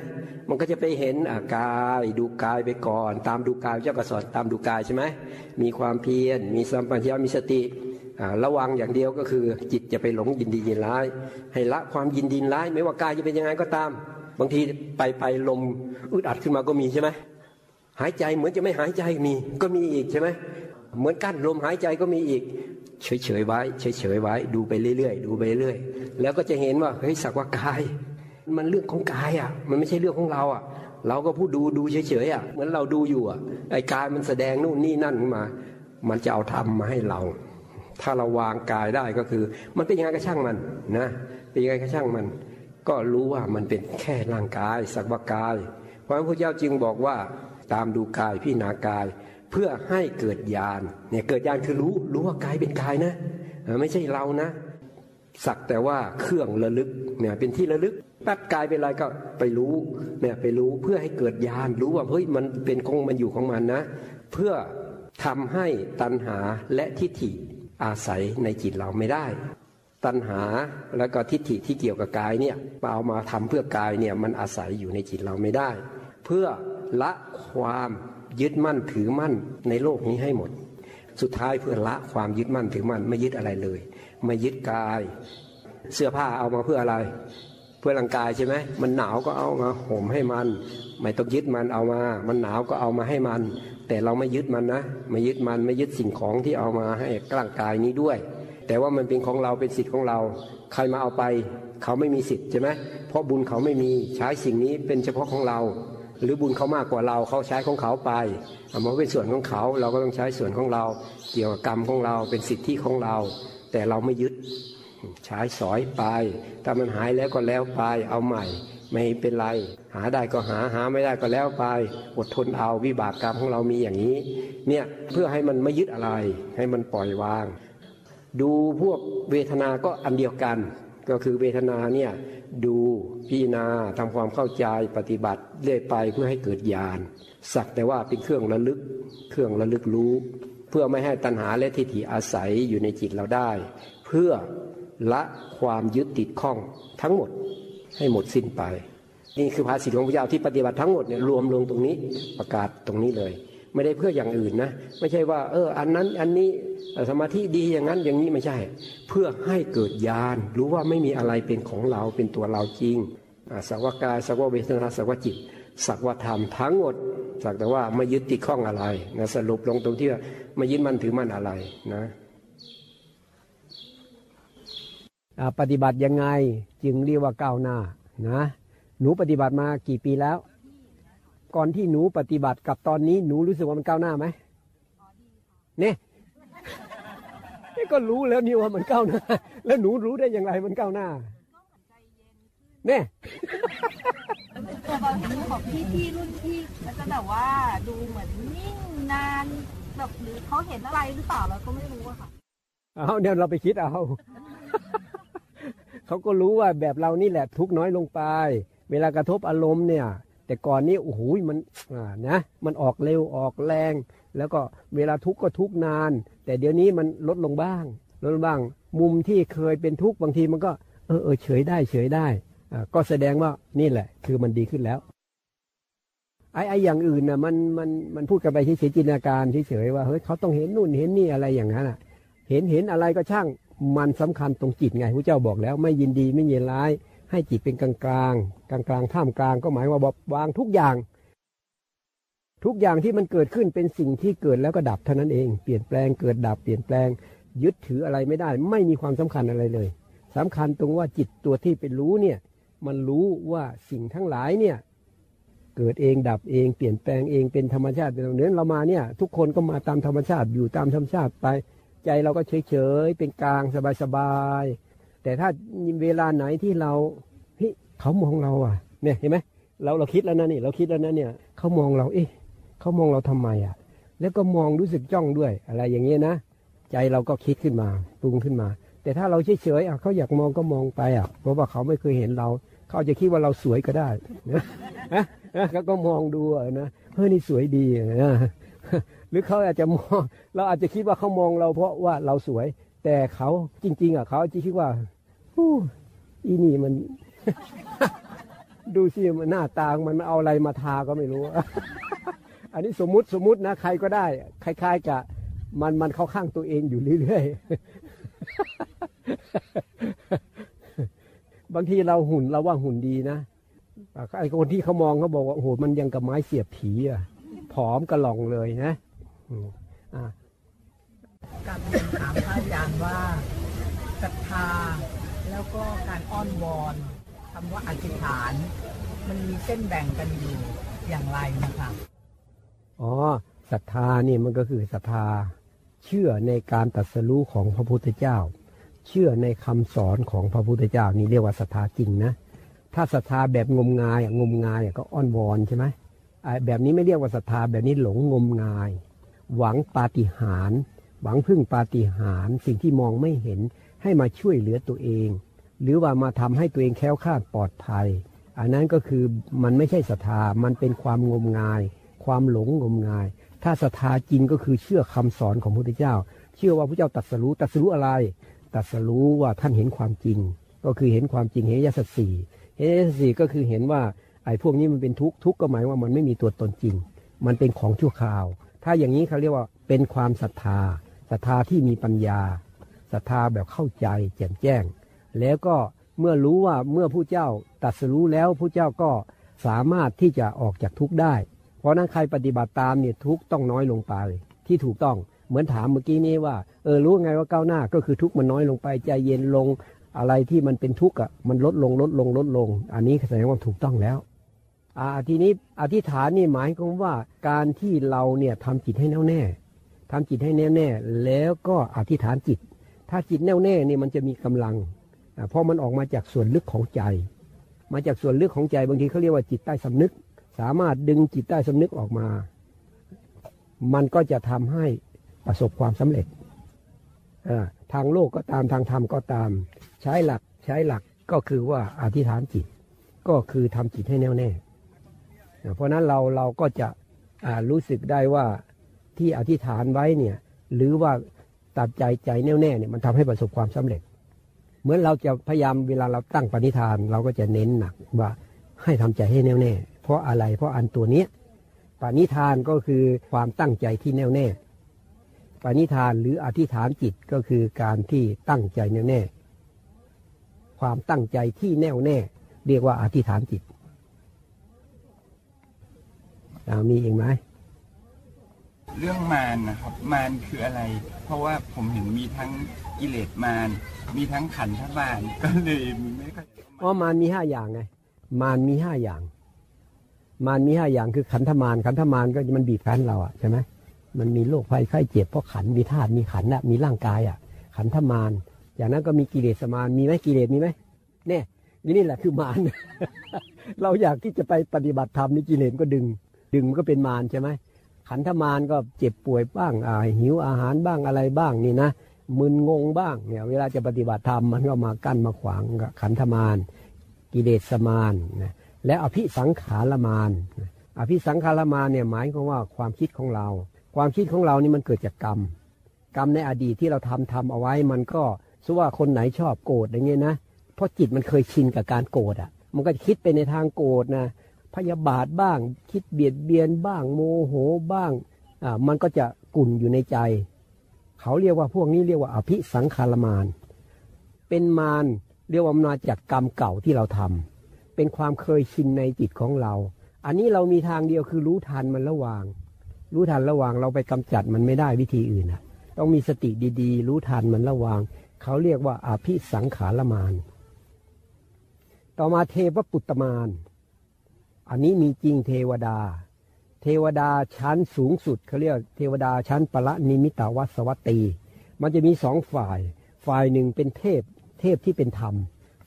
มันก็จะไปเห็นอากายดูกายไปก่อน ตามดูกายเจ้ากระสอนตามดูกายใช่ไหมมีความเพียรมีสัมปชัญญามีสติระวังอย่างเดียวก็คือจิตจะไปหลงยินดียินร้าย ให้ละความยินดีร้าย ไม่ว่ากายจะเป็นยังไงก็ตาม บางทีไปไปลมอึดอัดขึ้นมาก็มีใช่ไหมหายใจเหมือนจะไม่หายใจมีก็มีอีกใช่ไหมเหมือนกั้นลมหายใจก็มีอีก เฉยเฉยไว้ เฉยเฉยไว้ ดูไปเรื่อยๆดูไปเรื่อยแล้วก็จะเห็นว่าเฮ้ยสักว่ากาย มันเรื่องของกายอะ มันไม่ใช่เรื่องของเราอะ เราก็พูดดูดูเฉยเฉยอะเหมือนเราดูอยู่อะไอ้กายมันแสดงนู่นนี่นั่นขึ้นมา มันจะเอาธรรมมาให้เรา ถ้าเราวางกายได้ก็คือ มันเป็นยังไงก็ช่างมันนะเป็นยังไงก็ช่างมัน ก็รู้ว่ามันเป็นแค่ร่างกายสักว่ากาย เพราะฉะนั้นพระเจ้าจึงบอกว่าตามดูกายพี่นากาย เพื่อให้เกิดญาณเนี่ยเกิดญาณคือรู้รู้ว่ากายเป็นกายนะ ไม่ใช่เรานะ สักแต่ว่าเครื่องระลึกเนี่ยเป็นที่ระลึกแป๊บกายเป็นอะไรก็ไปรู้เนี่ยไปรู้เพื่อให้เกิดญาณรู้ว่าเฮ้ยมันเป็นคงมันอยู่ของมันนะ เพื่อทำให้ตัณหาและทิฏฐิอาศัยในจิตเราไม่ได้ ตัณหาแล้วก็ทิฏฐิที่เกี่ยวกับกายเนี่ยมาเอามาทำเพื่อกายเนี่ยมันอาศัยอยู่ในจิตเราไม่ได้ เพื่อละความยึดมั่นถือมั่นในโลกนี้ให้หมด สุดท้ายเพื่อละความยึดมั่นถือมั่นไม่ยึดอะไรเลย ไม่ยึดกาย เสื้อผ้าเอามาเพื่ออะไร เพื่อร่างกายใช่ไหมมันหนาวก็เอามาห่มให้มัน ไม่ต้องยึดมันเอามา มันหนาวก็เอามาให้มัน แต่เราไม่ยึดมันนะไม่ยึดมันไม่ยึดสิ่งของที่เอามาให้ร่างกายนี้ด้วย แต่ว่ามันเป็นของเราเป็นสิทธิ์ของเรา ใครมาเอาไปเขาไม่มีสิทธิ์ใช่ไหมเพราะบุญเขาไม่มีใช้สิ่งนี้เป็นเฉพาะของเรา หรือบุญเขามากกว่าเราเขาใช้ของเขาไปเอามาเป็นส่วนของเขา เราก็ต้องใช้ส่วนของเรา เกี่ยวกับกรรมของเราเป็นสิทธิของเรา แต่เราไม่ยึดใช้สอยไป ถ้ามันหายแล้วก็แล้วไป เอาใหม่ ไม่เป็นไร หาได้ก็หาหาไม่ได้ก็แล้วไป อดทนเอาวิบากกรรมของเรามีอย่างนี้ เนี่ยเพื่อให้มันไม่ยึดอะไร ให้มันปล่อยวาง ดูพวกเวทนาก็อันเดียวกัน ก็คือเวทนาเนี่ยดูพิจารณาทำความเข้าใจปฏิบัติเรื่อยไปเพื่อให้เกิดญาณสักแต่ว่าเป็นเครื่องระลึก เครื่องระลึกรู้ เพื่อไม่ให้ตัณหาและทิฏฐิอาศัยอยู่ในจิตเราได้ เพื่อละความยึดติดข้องทั้งหมดให้หมดสิ้นไป นี่คือภาษิตของพระเจ้าที่ปฏิบัติทั้งหมดเนี่ยรวมลงตรงนี้ประกาศตรงนี้เลย ไม่ได้เพื่ออย่างอื่นนะ ไม่ใช่ว่า เออ อันนั้นอันนี้สมาธิดีอย่างนั้นอย่างนี้ไม่ใช่ เพื่อให้เกิดญาณรู้ว่าไม่มีอะไรเป็นของเราเป็นตัวเราจริงสักว่ากายสักว่าเวทนาสักว่าจิตสักว่าธรรมทั้งหมดสักแต่ว่าไม่ยึดติดข้องอะไรนะสรุปลงตรงที่ว่าไม่ยึดมั่นถือมั่นอะไรนะปฏิบัติยังไงจึงเรียกว่าก้าวหน้านะ หนูปฏิบัติมากี่ปีแล้ว ก่อนที่หนูปฏิบัติกับตอนนี้หนูรู้สึกว่ามันก้าวหน้าไหมเนี่ยนี่ก็รู้แล้วนี่ว่ามันก้าวหน้า แล้วหนูรู้ได้อย่างไรมันก้าวหน้าเนี่ย
ตัวเราเห็นของพี่พี่รุ่นพี่แล้วจะแบบว่าดูเหมือนนิ่งนานแบบหรือเขาเห็นอะไรหรือเปล่าเราก็ไม่รู้อะค่ะ
เอาเดี๋ยวเราไปคิดเอาเขาก็รู้ว่าแบบเรานี่แหละทุกน้อยลงไป เวลากระทบอารมณ์เนี่ย แต่ก่อนนี้โอ้โหมันนะมันออกเร็วออกแรง แล้วก็เวลาทุกข์ก็ทุกข์นาน แต่เดี๋ยวนี้มันลดลงบ้าง ลดลงบ้าง มุมที่เคยเป็นทุกข์บางทีมันก็เออเออเฉยได้เฉยได้ก็แสดงว่านี่แหละ คือมันดีขึ้นแล้วไอ้ไอ้อย่างอื่นน่ะมันมันมันพูดกันไปเฉยจินตนาการเฉยว่าเฮ้ยเขาต้องเห็นนู่นเห็นนี่อะไรอย่างนั้นอะ เห็นเห็นอะไรก็ช่าง มันสำคัญตรงจิตไงพระเจ้าบอกแล้ว ไม่ยินดีไม่ยินร้าย ให้จิตเป็นกลางกลางกลางกลางท่ามกลางก็หมายว่าบอกวางทุกอย่าง ทุกอย่างที่มันเกิดขึ้นเป็นสิ่งที่เกิดแล้วก็ดับเท่านั้นเอง เปลี่ยนแปลงเกิดดับเปลี่ยนแปลง ยึดถืออะไรไม่ได้ ไม่มีความสำคัญอะไรเลยสำคัญตรงว่าจิตตัวที่เป็นรู้เนี่ยมันรู้ว่าสิ่งทั้งหลายเนี่ยเกิดเองดับเองเปลี่ยนแปลงเองเป็นธรรมชาติเนเนื้อเรามาเนี่ยทุกคนก็มาตามธรรมชาติอยู่ตามธรรมชาติไป ใจเราก็เฉยเฉยเป็นกลางสบายสบาย แต่ถ้าเวลาไหนที่เราเฮ้ยเขามองเราอะ เนี่ยเห็นไหมเราเราคิดแล้วนะนี่ เราคิดแล้วนะเนี่ยเขามองเรา เอ๊ะเขามองเราทำไมอะ แล้วก็มองรู้สึกจ้องด้วยอะไรอย่างเงี้ยนะใจเราก็คิดขึ้นมาปรุงขึ้นมา แต่ถ้าเราเฉยๆอะเขาอยากมองก็มองไปอะ เพราะว่าเขาไม่เคยเห็นเรา เขาอาจจะคิดว่าเราสวยก็ได้นะนะเขาก็มองดูอะนะเฮ้ยนี่สวยดีนะหรือเขาอาจจะมอง เราอาจจะคิดว่าเขามองเราเพราะว่าเราสวย แต่เขาจริง ๆ อะเขาจะคิดว่า อีนี่มัน ดูสิมันหน้าตามันเอาอะไรมาทาก็ไม่รู้ อันนี้สมมุติสมมุตินะใครก็ได้คล้ายๆกับมันมันเข้าข้างตัวเองอยู่เรื่อยๆ บางทีเราหุ่นเราว่าหุ่นดีนะไอ้คนที่เขามองเขาบอกว่าโอ้โหมันยังกับไม้เสียบผีอะผอมกระหล่องเลยนะอ่า
กับเรียนถามพระอาจารย์ว่าศรัทธา ก็การอ้อนวอนคำว่าอธิษฐาน มันมีเส้นแบ่งกันอยู่อย่างไรนะครับ
อ๋อศรัทธาเนี่ยมันก็คือศรัทธา เชื่อในการตรัสรู้ของพระพุทธเจ้า เชื่อในคำสอนของพระพุทธเจ้านี่เรียกว่าศรัทธาจริงนะถ้าศรัทธาแบบงมงายอะงมงายก็อ้อนวอนใช่ไหมแบบนี้ไม่เรียกว่าศรัทธาแบบนี้หลงงมงาย หวังปาฏิหาริย์หวังพึ่งปาฏิหาริย์สิ่งที่มองไม่เห็นให้มาช่วยเหลือตัวเอง หรือว่ามาทำให้ตัวเองแคล้วคลาดปลอดภัย อันนั้นก็คือมันไม่ใช่ศรัทธา มันเป็นความงมงาย ความหลงงมงาย ถ้าศรัทธาจริงก็คือเชื่อคำสอนของพระพุทธเจ้า เชื่อว่าพระเจ้าตรัสรู้ตรัสรู้อะไรตรัสรู้ว่าท่านเห็นความจริง ก็คือเห็นความจริงเห็นยสัจสี่เห็นยสัจสี่ก็คือเห็นว่าไอ้พวกนี้มันเป็นทุกข์ทุกข์ก็หมายว่ามันไม่มีตัวตนจริง มันเป็นของชั่วคราว ถ้าอย่างนี้เขาเรียกว่าเป็นความศรัทธาศรัทธาที่มีปัญญาศรัทธาแบบเข้าใจแจ่มแจ้ง แล้วก็เมื่อรู้ว่าเมื่อผู้เจ้าตรัสรู้แล้วผู้เจ้าก็สามารถที่จะออกจากทุกข์ได้ เพราะนั้นใครปฏิบัติตามเนี่ยทุกข์ต้องน้อยลงไปที่ถูกต้องเหมือนถามเมื่อกี้นี้ว่าเออรู้ไงว่าก้าวหน้าก็คือทุกข์มันน้อยลงไปใจเย็นลงอะไรที่มันเป็นทุกข์อะมันลดลงลดลงลดลง อันนี้แสดงว่าถูกต้องแล้วอ่าทีนี้อธิษฐานนี่หมายความว่าการที่เราเนี่ยทำจิตให้แน่วแน่ทำจิตให้แน่วแน่แล้วก็อธิษฐานจิต ถ้าจิตแน่วแน่นี่มันจะมีกำลัง เพราะมันออกมาจากส่วนลึกของใจ มาจากส่วนลึกของใจบางทีเขาเรียกว่าจิตใต้สำนึก สามารถดึงจิตใต้สำนึกออกมา มันก็จะทำให้ประสบความสำเร็จทางโลกก็ตามทางธรรมก็ตาม ใช้หลักใช้หลักก็คือว่าอธิษฐานจิต ก็คือทำจิตให้แน่วแน่ เพราะนั้นเราเราก็จะรู้สึกได้ว่าที่อธิษฐานไว้เนี่ยหรือว่าตัดใจใจแน่วแน่เนี่ยมันทำให้ประสบความสำเร็จ เหมือนเราจะพยายามเวลาเราตั้งปณิธาน เราก็จะเน้นหนักว่าให้ทำใจให้แน่วแน่เพราะอะไรเพราะอันตัวเนี้ยปณิธานก็คือความตั้งใจที่แน่วแน่ปณิธานหรืออธิษฐานจิตก็คือการที่ตั้งใจแน่วแน่ ความตั้งใจที่แน่วแน่ เรียกว่าอธิษฐานจิตมีอีกไหม
เรื่องมารนะครับมารคืออะไร เพราะว่าผมเห็นมีทั้งกิเลสมารมีทั้งขันธมารก็เลยไม่ค่อย
อ๋อมารมีห้าอย่างไง มารมีห้าอย่าง มารมีห้าอย่างคือขันธมารขันธมารก็มันบีบคั้นเราอะใช่ไหมมันมีโรคภัยไข้เจ็บเพราะขันมีธาตุมีขันอะมีร่างกายอะขันธมารอย่างนั้นก็มีกิเลสมารมีไหมกิเลสมีไหมเนี่ยนี่แหละคือมารเราอยากที่จะไปปฏิบัติธรรมนี่กิเลสก็ดึง ดึงมันก็เป็นมารใช่ไหม ขันธมารก็เจ็บป่วยบ้างอ่าหิวอาหารบ้างอะไรบ้างนี่นะมึนงงบ้างเนี่ยเวลาจะปฏิบัติธรรมมันก็มากั้นมาขวางกับขันธมารกิเลสมารนะและอภิสังขารมารอภิสังขารมารเนี่ยหมายความว่าความคิดของเรา ความคิดของเรานี่มันเกิดจากกรรม กรรมในอดีตที่เราทำทำเอาไว้มันก็สว่าคนไหนชอบโกรธอย่างเงี้ยนะเพราะจิตมันเคยชินกับการโกรธอะ มันก็คิดไปในทางโกรธนะ พยาบาทบ้าง คิดเบียดเบียนบ้างโมโหบ้างอ่ามันก็จะกุ่นอยู่ในใจ เขาเรียกว่าพวกนี้เรียกว่าอภิสังขารมารเป็นมารเรียกว่ามาจากกรรมเก่าที่เราทำเป็นความเคยชินในจิตของเรา อันนี้เรามีทางเดียวคือรู้ทันมันระวาง รู้ทันระวางเราไปกำจัดมันไม่ได้วิธีอื่นนะต้องมีสติดีๆ รู้ทันมันระวาง เขาเรียกว่าอภิสังขารมารต่อมาเทวปุตตมาร อันนี้มีจริงเทวดา เทวดาชั้นสูงสุดเขาเรียกเทวดาชั้นปรนิมิตาวัสวัตตี มันจะมีสองฝ่าย ฝ่ายหนึ่งเป็นเทพ เทพที่เป็นธรรม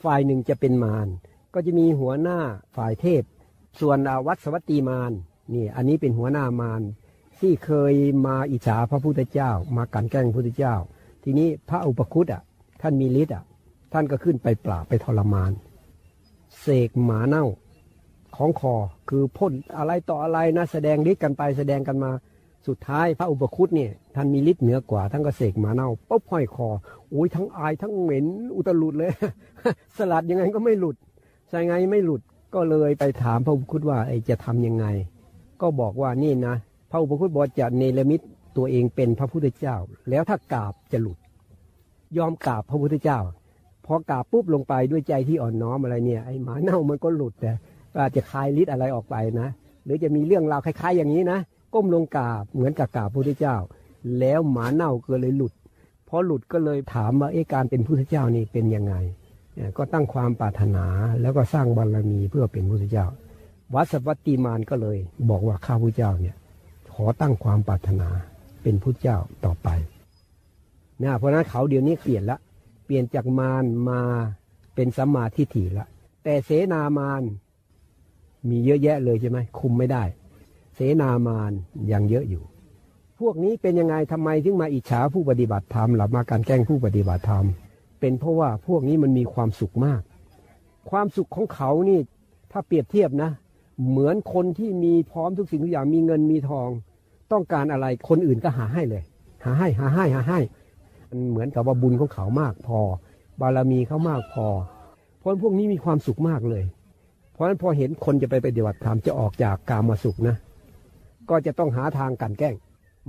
ฝ่ายหนึ่งจะเป็นมาร ก็จะมีหัวหน้าฝ่ายเทพ ส่วนวัสวัตตีมารนี่อันนี้เป็นหัวหน้ามารที่เคยมาอิจฉาพระพุทธเจ้า มากันแกล้งพระพุทธเจ้า ทีนี้พระอุปคุตอะท่านมีฤทธิ์อะท่านก็ขึ้นไปปราบไปทรมาน เสกหมาเน่า ของคอ คือพ่นอะไรต่ออะไรนะแสดงฤทธิ์กันไปแสดงกันมาสุดท้ายพระอุปคุตเนี่ยท่านมีฤทธิ์เหนือกว่าท่านก็เสกหมาเน่าปุ๊บห้อยคอโอ้ยทั้งอายทั้งเหม็นอุตลุดเลย สลัดยังไงก็ไม่หลุดใช่ไงไม่หลุดก็เลยไปถามพระอุปคุตว่าไอจะทํำยังไง ก็บอกว่านี่นะ พระอุปคุตบอกจะเนรมิตตัวเองเป็นพระพุทธเจ้า แล้วถ้ากราบจะหลุด ยอมกราบพระพุทธเจ้าพอกราบปุ๊บลงไปด้วยใจที่อ่อนน้อมอะไรเนี่ยไอหมาเน่ามันก็หลุดแต่ อาจจะคลายฤทธิ์อะไรออกไปนะ หรือจะมีเรื่องราวคล้าย ๆ อย่างนี้นะ ก้มลงกราบเหมือนกับกราบพระพุทธเจ้า แล้วหมาเน่าก็เลยหลุดพอหลุดก็เลยถามว่าเอ๊ะการเป็นพุทธเจ้านี่เป็นยังไง ก็ตั้งความปรารถนาแล้วก็สร้างบารมีเพื่อเป็นพุทธเจ้า วัสวัตติมานก็เลย บอกว่าข้าพุทธเจ้าเนี่ยขอตั้งความปรารถนาเป็นพุทธเจ้าต่อไปนะเพราะนั้นเขาเดี๋ยวนี้เปลี่ยนละเปลี่ยนจากมารมาเป็นสัมมาทิฏฐิละแต่เสนามาน มีเยอะแยะเลยใช่ไหมคุมไม่ได้ เสนามานยังเยอะอยู่ พวกนี้เป็นยังไงทำไมถึงมาอิจฉาผู้ปฏิบัติธรรมหรือมาการแกล้งผู้ปฏิบัติธรรม เป็นเพราะว่าพวกนี้มันมีความสุขมาก ความสุขของเขานี่ถ้าเปรียบเทียบนะ เหมือนคนที่มีพร้อมทุกสิ่งทุกอย่างมีเงินมีทอง ต้องการอะไรคนอื่นก็หาให้เลย หาให้หาให้หาให้เหมือนกับว่าบุญของเขามากพอบารมีเขามากพอเพราะพวกนี้มีความสุขมากเลย เพราะฉะนั้นพอเห็นคนจะไปปฏิบัติธรรมจะออกจากกามาสุขนะ ก็จะต้องหาทางกันแกล้ง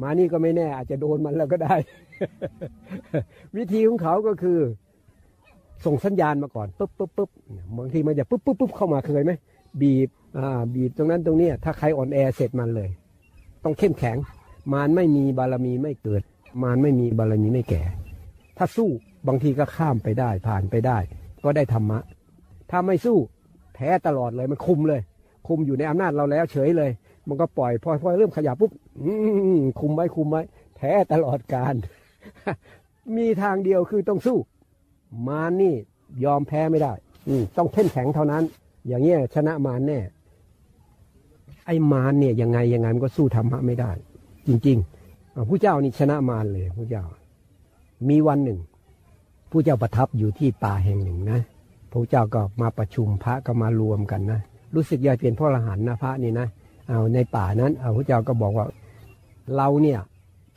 มานี่ก็ไม่แน่ อาจจะโดนมันแล้วก็ได้ วิธีของเขาก็คือ ส่งสัญญาณมาก่อนปุ๊บปุ๊บปุ๊บบางทีมันจะปุ๊บปุ๊บปุ๊บเข้ามาเคยไหมบีบอ่าบีบตรงนั้นตรงนี้ถ้าใครอ่อนแอเสร็จมันเลย ต้องเข้มแข็ง มารไม่มีบารมีไม่เกิด มารไม่มีบารมีไม่แก่ ถ้าสู้บางทีก็ข้ามไปได้ผ่านไปได้ ก็ได้ธรรมะ ถ้าไม่สู้ แพ้ตลอดเลยมันคุมเลย คุมอยู่ในอำนาจเราแล้วเฉยเลย มันก็ปล่อยพอพอเริ่มขยับปุ๊บคุมไว้คุมไว้แพ้ตลอดการ มีทางเดียวคือต้องสู้ มานี่ยอมแพ้ไม่ได้ อืต้องเข้มแข็งเท่านั้น อย่างเงี้ยชนะมารแน่ ไอ้มารเนี่ยยังไงยังไงมันก็สู้ธรรมะไม่ได้ จริงๆผู้เจ้านี่ชนะมารเลยผู้เจ้า มีวันหนึ่งผู้เจ้าประทับอยู่ที่ป่าแห่งหนึ่งนะ ระเจ้าก็มาประชุมพระก็มารวมกันนะรู้สึกยายเป็นพ่อรหันนะพระนี่นะเอาในป่านั้นเอาพระเจ้าก็บอกว่าเราเนี่ย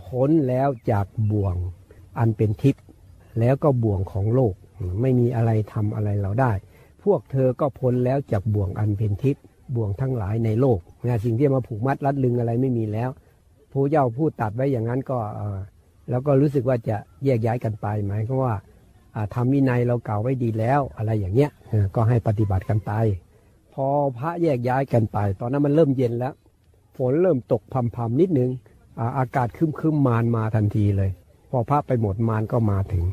พ้นแล้วจากบ่วงอันเป็นทิพย์แล้วก็บ่วงของโลกไม่มีอะไรทำอะไรเราได้ พวกเธอก็พ้นแล้วจากบ่วงอันเป็นทิพย์บ่วงทั้งหลายในโลกนะสิ่งที่มาผูกมัดรัดลึงอะไรไม่มีแล้วพระเจ้าพูดตัดไว้อย่างนั้นก็แล้วก็รู้สึกว่าจะแยกย้ายกันไปหมายก็ว่า ทำวินัยเราเก่าไว้ดีแล้วอะไรอย่างเงี้ยก็ให้ปฏิบัติกันไป พอพระแยกย้ายกันไป ตอนนั้นมันเริ่มเย็นแล้ว ฝนเริ่มตกพรำๆนิดนึงอากาศคึมคึมมานมาทันทีเลย พอพระไปหมดมานก็มาถึง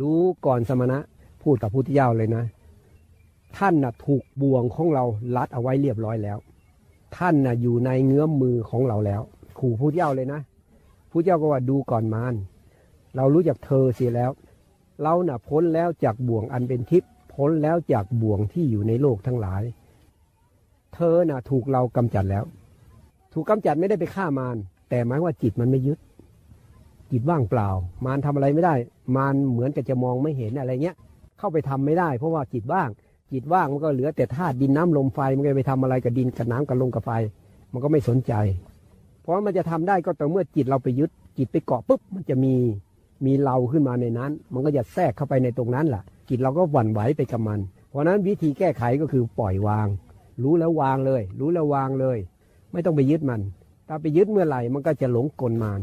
ดูก่อนสมณะพูดกับพุทธเจ้าเลยนะ ท่านนะ่ะถูกบ่วงของเราลัดเอาไว้เรียบร้อยแล้ว ท่านนะ่ะอยู่ในเงื้อมมือของเราแล้ว ขู่พุทธเจ้าเลยนะพุทธเจ้าก็ว่าดูก่อนมารเรารู้จักเธอเสียแล้ว เราน่ะพ้นแล้วจากบ่วงอันเป็นทิพย์พ้นแล้วจากบ่วงที่อยู่ในโลกทั้งหลาย เธอน่ะถูกเรากำจัดแล้ว ถูกกำจัดไม่ได้ไปฆ่ามารแต่หมายว่าจิตมันไม่ยึด จิตว่างเปล่า มารทำอะไรไม่ได้ มารเหมือนกับจะมองไม่เห็นอะไรเงี้ย เข้าไปทำไม่ได้ เพราะว่าจิตว่าง จิตว่างมันก็เหลือแต่ธาตุดินน้ำลมไฟมันก็ไปทำอะไรกับดินกับน้ำกับลมกับไฟ มันก็ไม่สนใจ เพราะมันจะทำได้ก็ต่อเมื่อจิตเราไปยึดจิตไปเกาะปุ๊บมันจะมี มีเราขึ้นมาในนั้น มันก็จะแทรกเข้าไปในตรงนั้นแหละจิตเราก็หวั่นไหวไปกับมัน เพราะนั้นวิธีแก้ไขก็คือปล่อยวาง รู้แล้ววางเลย รู้แล้ววางเลย ไม่ต้องไปยึดมัน ถ้าไปยึดเมื่อไหร่มันก็จะหลงกลมาน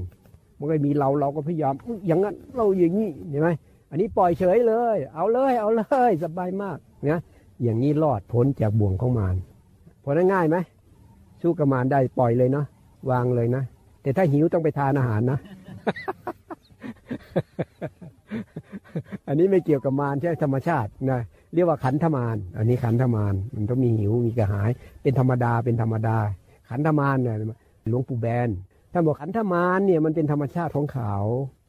มันก็มีเราเราก็พยายามอย่างนั้นเราอย่างนี้เห็นไหมอันนี้ปล่อยเฉยเลย เอาเลยเอาเลยสบายมากนะอย่างนี้รอดพ้นจากบ่วงของมารเพราะนั้นง่ายไหมสู้กับมารได้ปล่อยเลยเนาะวางเลยนะแต่ถ้าหิวต้องไปทานอาหารนะ อันนี้ไม่เกี่ยวกับมารใช่ธรรมชาตินะเรียกว่าขันธมารอันนี้ขันธมารมันต้องมีหิวมีกระหาย เป็นธรรมดาเป็นธรรมดา ขันธมารเนี่ยหลวงปู่แบนท่านบอกขันธมารเนี่ยมันเป็นธรรมชาติของเขา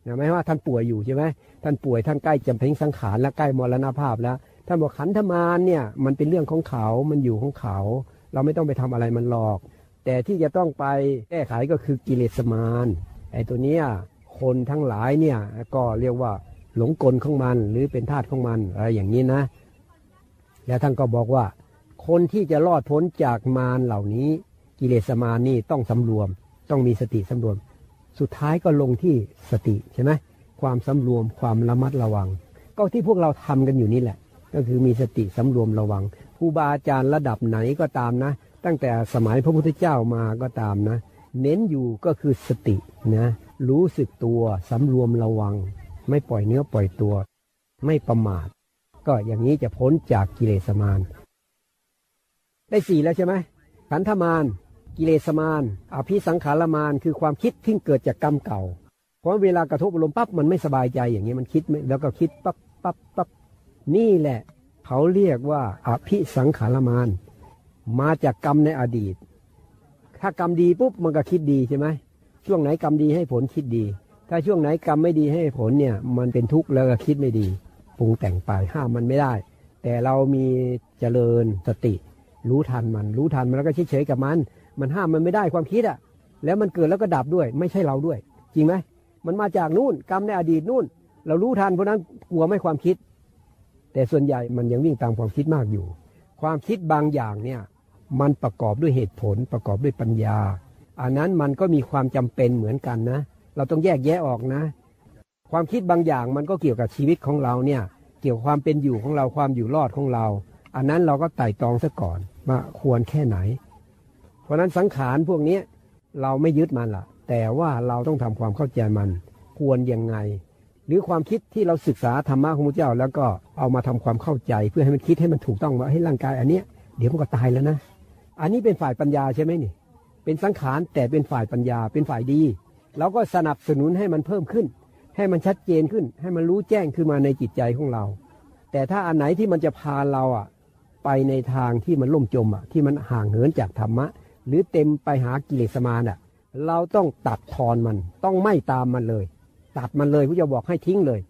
นะไม่ว่าท่านป่วยอยู่ใช่ไหมท่านป่วยท่านใกล้จะเพ่งสังขารและใกล้มรณภาพแล้วท่านบอกขันธมารเนี่ยมันเป็นเรื่องของเขามันอยู่ของเขา เราไม่ต้องไปทำอะไรมันหรอก แต่ที่จะต้องไปแก้ไขก็คือกิเลสมารไอ้ตัวเนี้ย คนทั้งหลายเนี่ยก็เรียกว่าหลงกลของมันหรือเป็นทาสของมันอะไรอย่างนี้นะ แล้วท่านก็บอกว่า คนที่จะรอดพ้นจากมารเหล่านี้ กิเลสมารนี่ต้องสำรวม ต้องมีสติสำรวม สุดท้ายก็ลงที่สติใช่ไหมความสำรวมความระมัดระวัง ก็ที่พวกเราทำกันอยู่นี่แหละ ก็คือมีสติสำรวมระวังครูบาอาจารย์ระดับไหนก็ตามนะ ตั้งแต่สมัยพระพุทธเจ้ามาก็ตามนะ เน้นอยู่ก็คือสตินะ รู้สึกตัวสำรวมระวัง ไม่ปล่อยเนื้อปล่อยตัว ไม่ประมาท ก็อย่างนี้จะพ้นจากกิเลสมารได้สี่แล้วใช่ไหมขันธมารกิเลสมารอภิสังขารมารคือความคิดที่เกิดจากกรรมเก่า เพราะเวลากระทบอารมณ์ปั๊บมันไม่สบายใจอย่างนี้มันคิดแล้วก็คิดปั๊บปั๊บปั๊บนี่แหละ เขาเรียกว่าอภิสังขารมารมาจากกรรมในอดีต ถ้ากรรมดีปุ๊บมันก็คิดดีใช่ไหม ช่วงไหนกรรมดีให้ผลคิดดี ถ้าช่วงไหนกรรมไม่ดีให้ผลเนี่ย มันเป็นทุกข์แล้วก็คิดไม่ดีปรุงแต่งไปห้ามมันไม่ได้ แต่เรามีเจริญสติ รู้ทันมัน รู้ทันมันแล้วก็เฉยๆกับมัน มันห้ามมันไม่ได้ความคิดอะแล้วมันเกิดแล้วก็ดับด้วย ไม่ใช่เราด้วย จริงไหมมันมาจากนู่นกรรมในอดีตนู่น เรารู้ทันเพราะนั้นกลัวไม่ความคิด แต่ส่วนใหญ่มันยังวิ่งตามความคิดมากอยู่ ความคิดบางอย่างเนี่ยมันประกอบด้วยเหตุผลประกอบด้วยปัญญา อันนั้นมันก็มีความจำเป็นเหมือนกันนะ เราต้องแยกแยะออกนะ ความคิดบางอย่างมันก็เกี่ยวกับชีวิตของเราเนี่ย เกี่ยวความเป็นอยู่ของเราความอยู่รอดของเรา อันนั้นเราก็ไต่ตองซะก่อนว่าควรแค่ไหน เพราะนั้นสังขารพวกนี้เราไม่ยึดมันล่ะ แต่ว่าเราต้องทำความเข้าใจมัน ควรยังไง หรือความคิดที่เราศึกษาธรรมะของพระเจ้า แล้วก็เอามาทำความเข้าใจเพื่อให้มันคิดให้มันถูกต้องว่าให้ร่างกายอันเนี้ยเดี๋ยวมันก็ตายแล้วนะ อันนี้เป็นฝ่ายปัญญาใช่ไหมนี่ เป็นสังขารแต่เป็นฝ่ายปัญญาเป็นฝ่ายดีเราก็สนับสนุนให้มันเพิ่มขึ้น ให้มันชัดเจนขึ้น ให้มันรู้แจ้งขึ้นมาในจิตใจของเรา แต่ถ้าอันไหนที่มันจะพาเราอะไปในทางที่มันล่มจมอะที่มันห่างเหินจากธรรมะ หรือเต็มไปหากิเลสมารอะเราต้องตัดทอนมันต้องไม่ตามมันเลย ตัดมันเลยพระเจ้าบอกให้ทิ้งเลย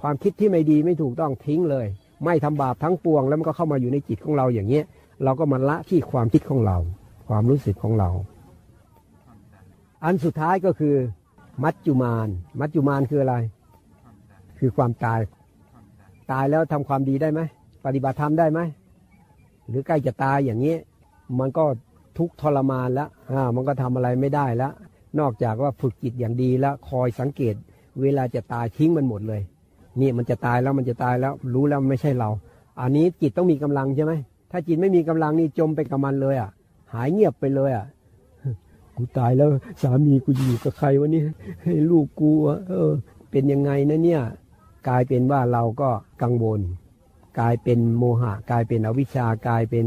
ความคิดที่ไม่ดีไม่ถูกต้องทิ้งเลย ไม่ทำบาปทั้งปวงแล้วมันก็เข้ามาอยู่ในจิตของเราอย่างเงี้ย เราก็มาละที่ความคิดของเรา ความรู้สึกของเรา อันสุดท้ายก็คือ มัจจุมาน มัจจุมานคืออะไร คือความตาย ตายแล้วทำความดีได้ไหมปฏิบัติธรรมได้ไหมหรือใกล้จะตายอย่างนี้ มันก็ทุกทรมานแล้วอ่ามันก็ทำอะไรไม่ได้แล้ว นอกจากว่าฝึกจิตอย่างดีแล้วคอยสังเกต เวลาจะตายทิ้งมันหมดเลยนี่มันจะตายแล้วมันจะตายแล้ว รู้แล้วไม่ใช่เรา อันนี้จิตต้องมีกำลังใช่ไหมถ้าจิตไม่มีกำลังนี่จมไปกับมันเลยอะ หายเงียบไปเลยอะกูตายแล้วสามีกูอยู่กับใครวะเนี่ยให้ลูกกูเออ เป็นยังไงนะเนี่ย กลายเป็นว่าเราก็กังวล กลายเป็นโมหะ กลายเป็นอวิชชากลายเป็น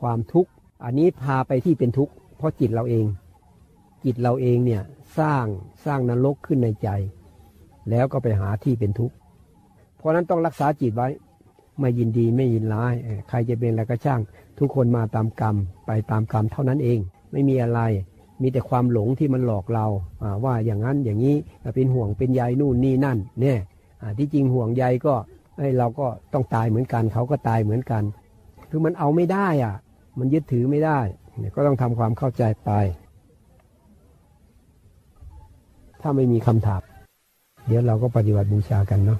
ความทุกข์ อันนี้พาไปที่เป็นทุกข์เพราะจิตเราเอง จิตเราเองเนี่ยสร้างสร้างนรกขึ้นในใจ แล้วก็ไปหาที่เป็นทุกข์เพราะนั้นต้องรักษาจิตไว้ ไม่ยินดีไม่ยินร้าย ใครจะเป็นอะไรก็ช่าง ทุกคนมาตามกรรมไปตามกรรมเท่านั้นเอง ไม่มีอะไร มีแต่ความหลงที่มันหลอกเราว่าอย่างนั้นอย่างนี้เป็นห่วงเป็นใยนู่นนี่นั่นเนี่ยที่จริงห่วงใยก็เราก็ต้องตายเหมือนกัน เขาก็ตายเหมือนกัน คือมันเอาไม่ได้อะ มันยึดถือไม่ได้เนี่ยก็ต้องทำความเข้าใจไป ถ้าไม่มีคำถามเดี๋ยวเราก็ปฏิบัติบูชากันเนาะ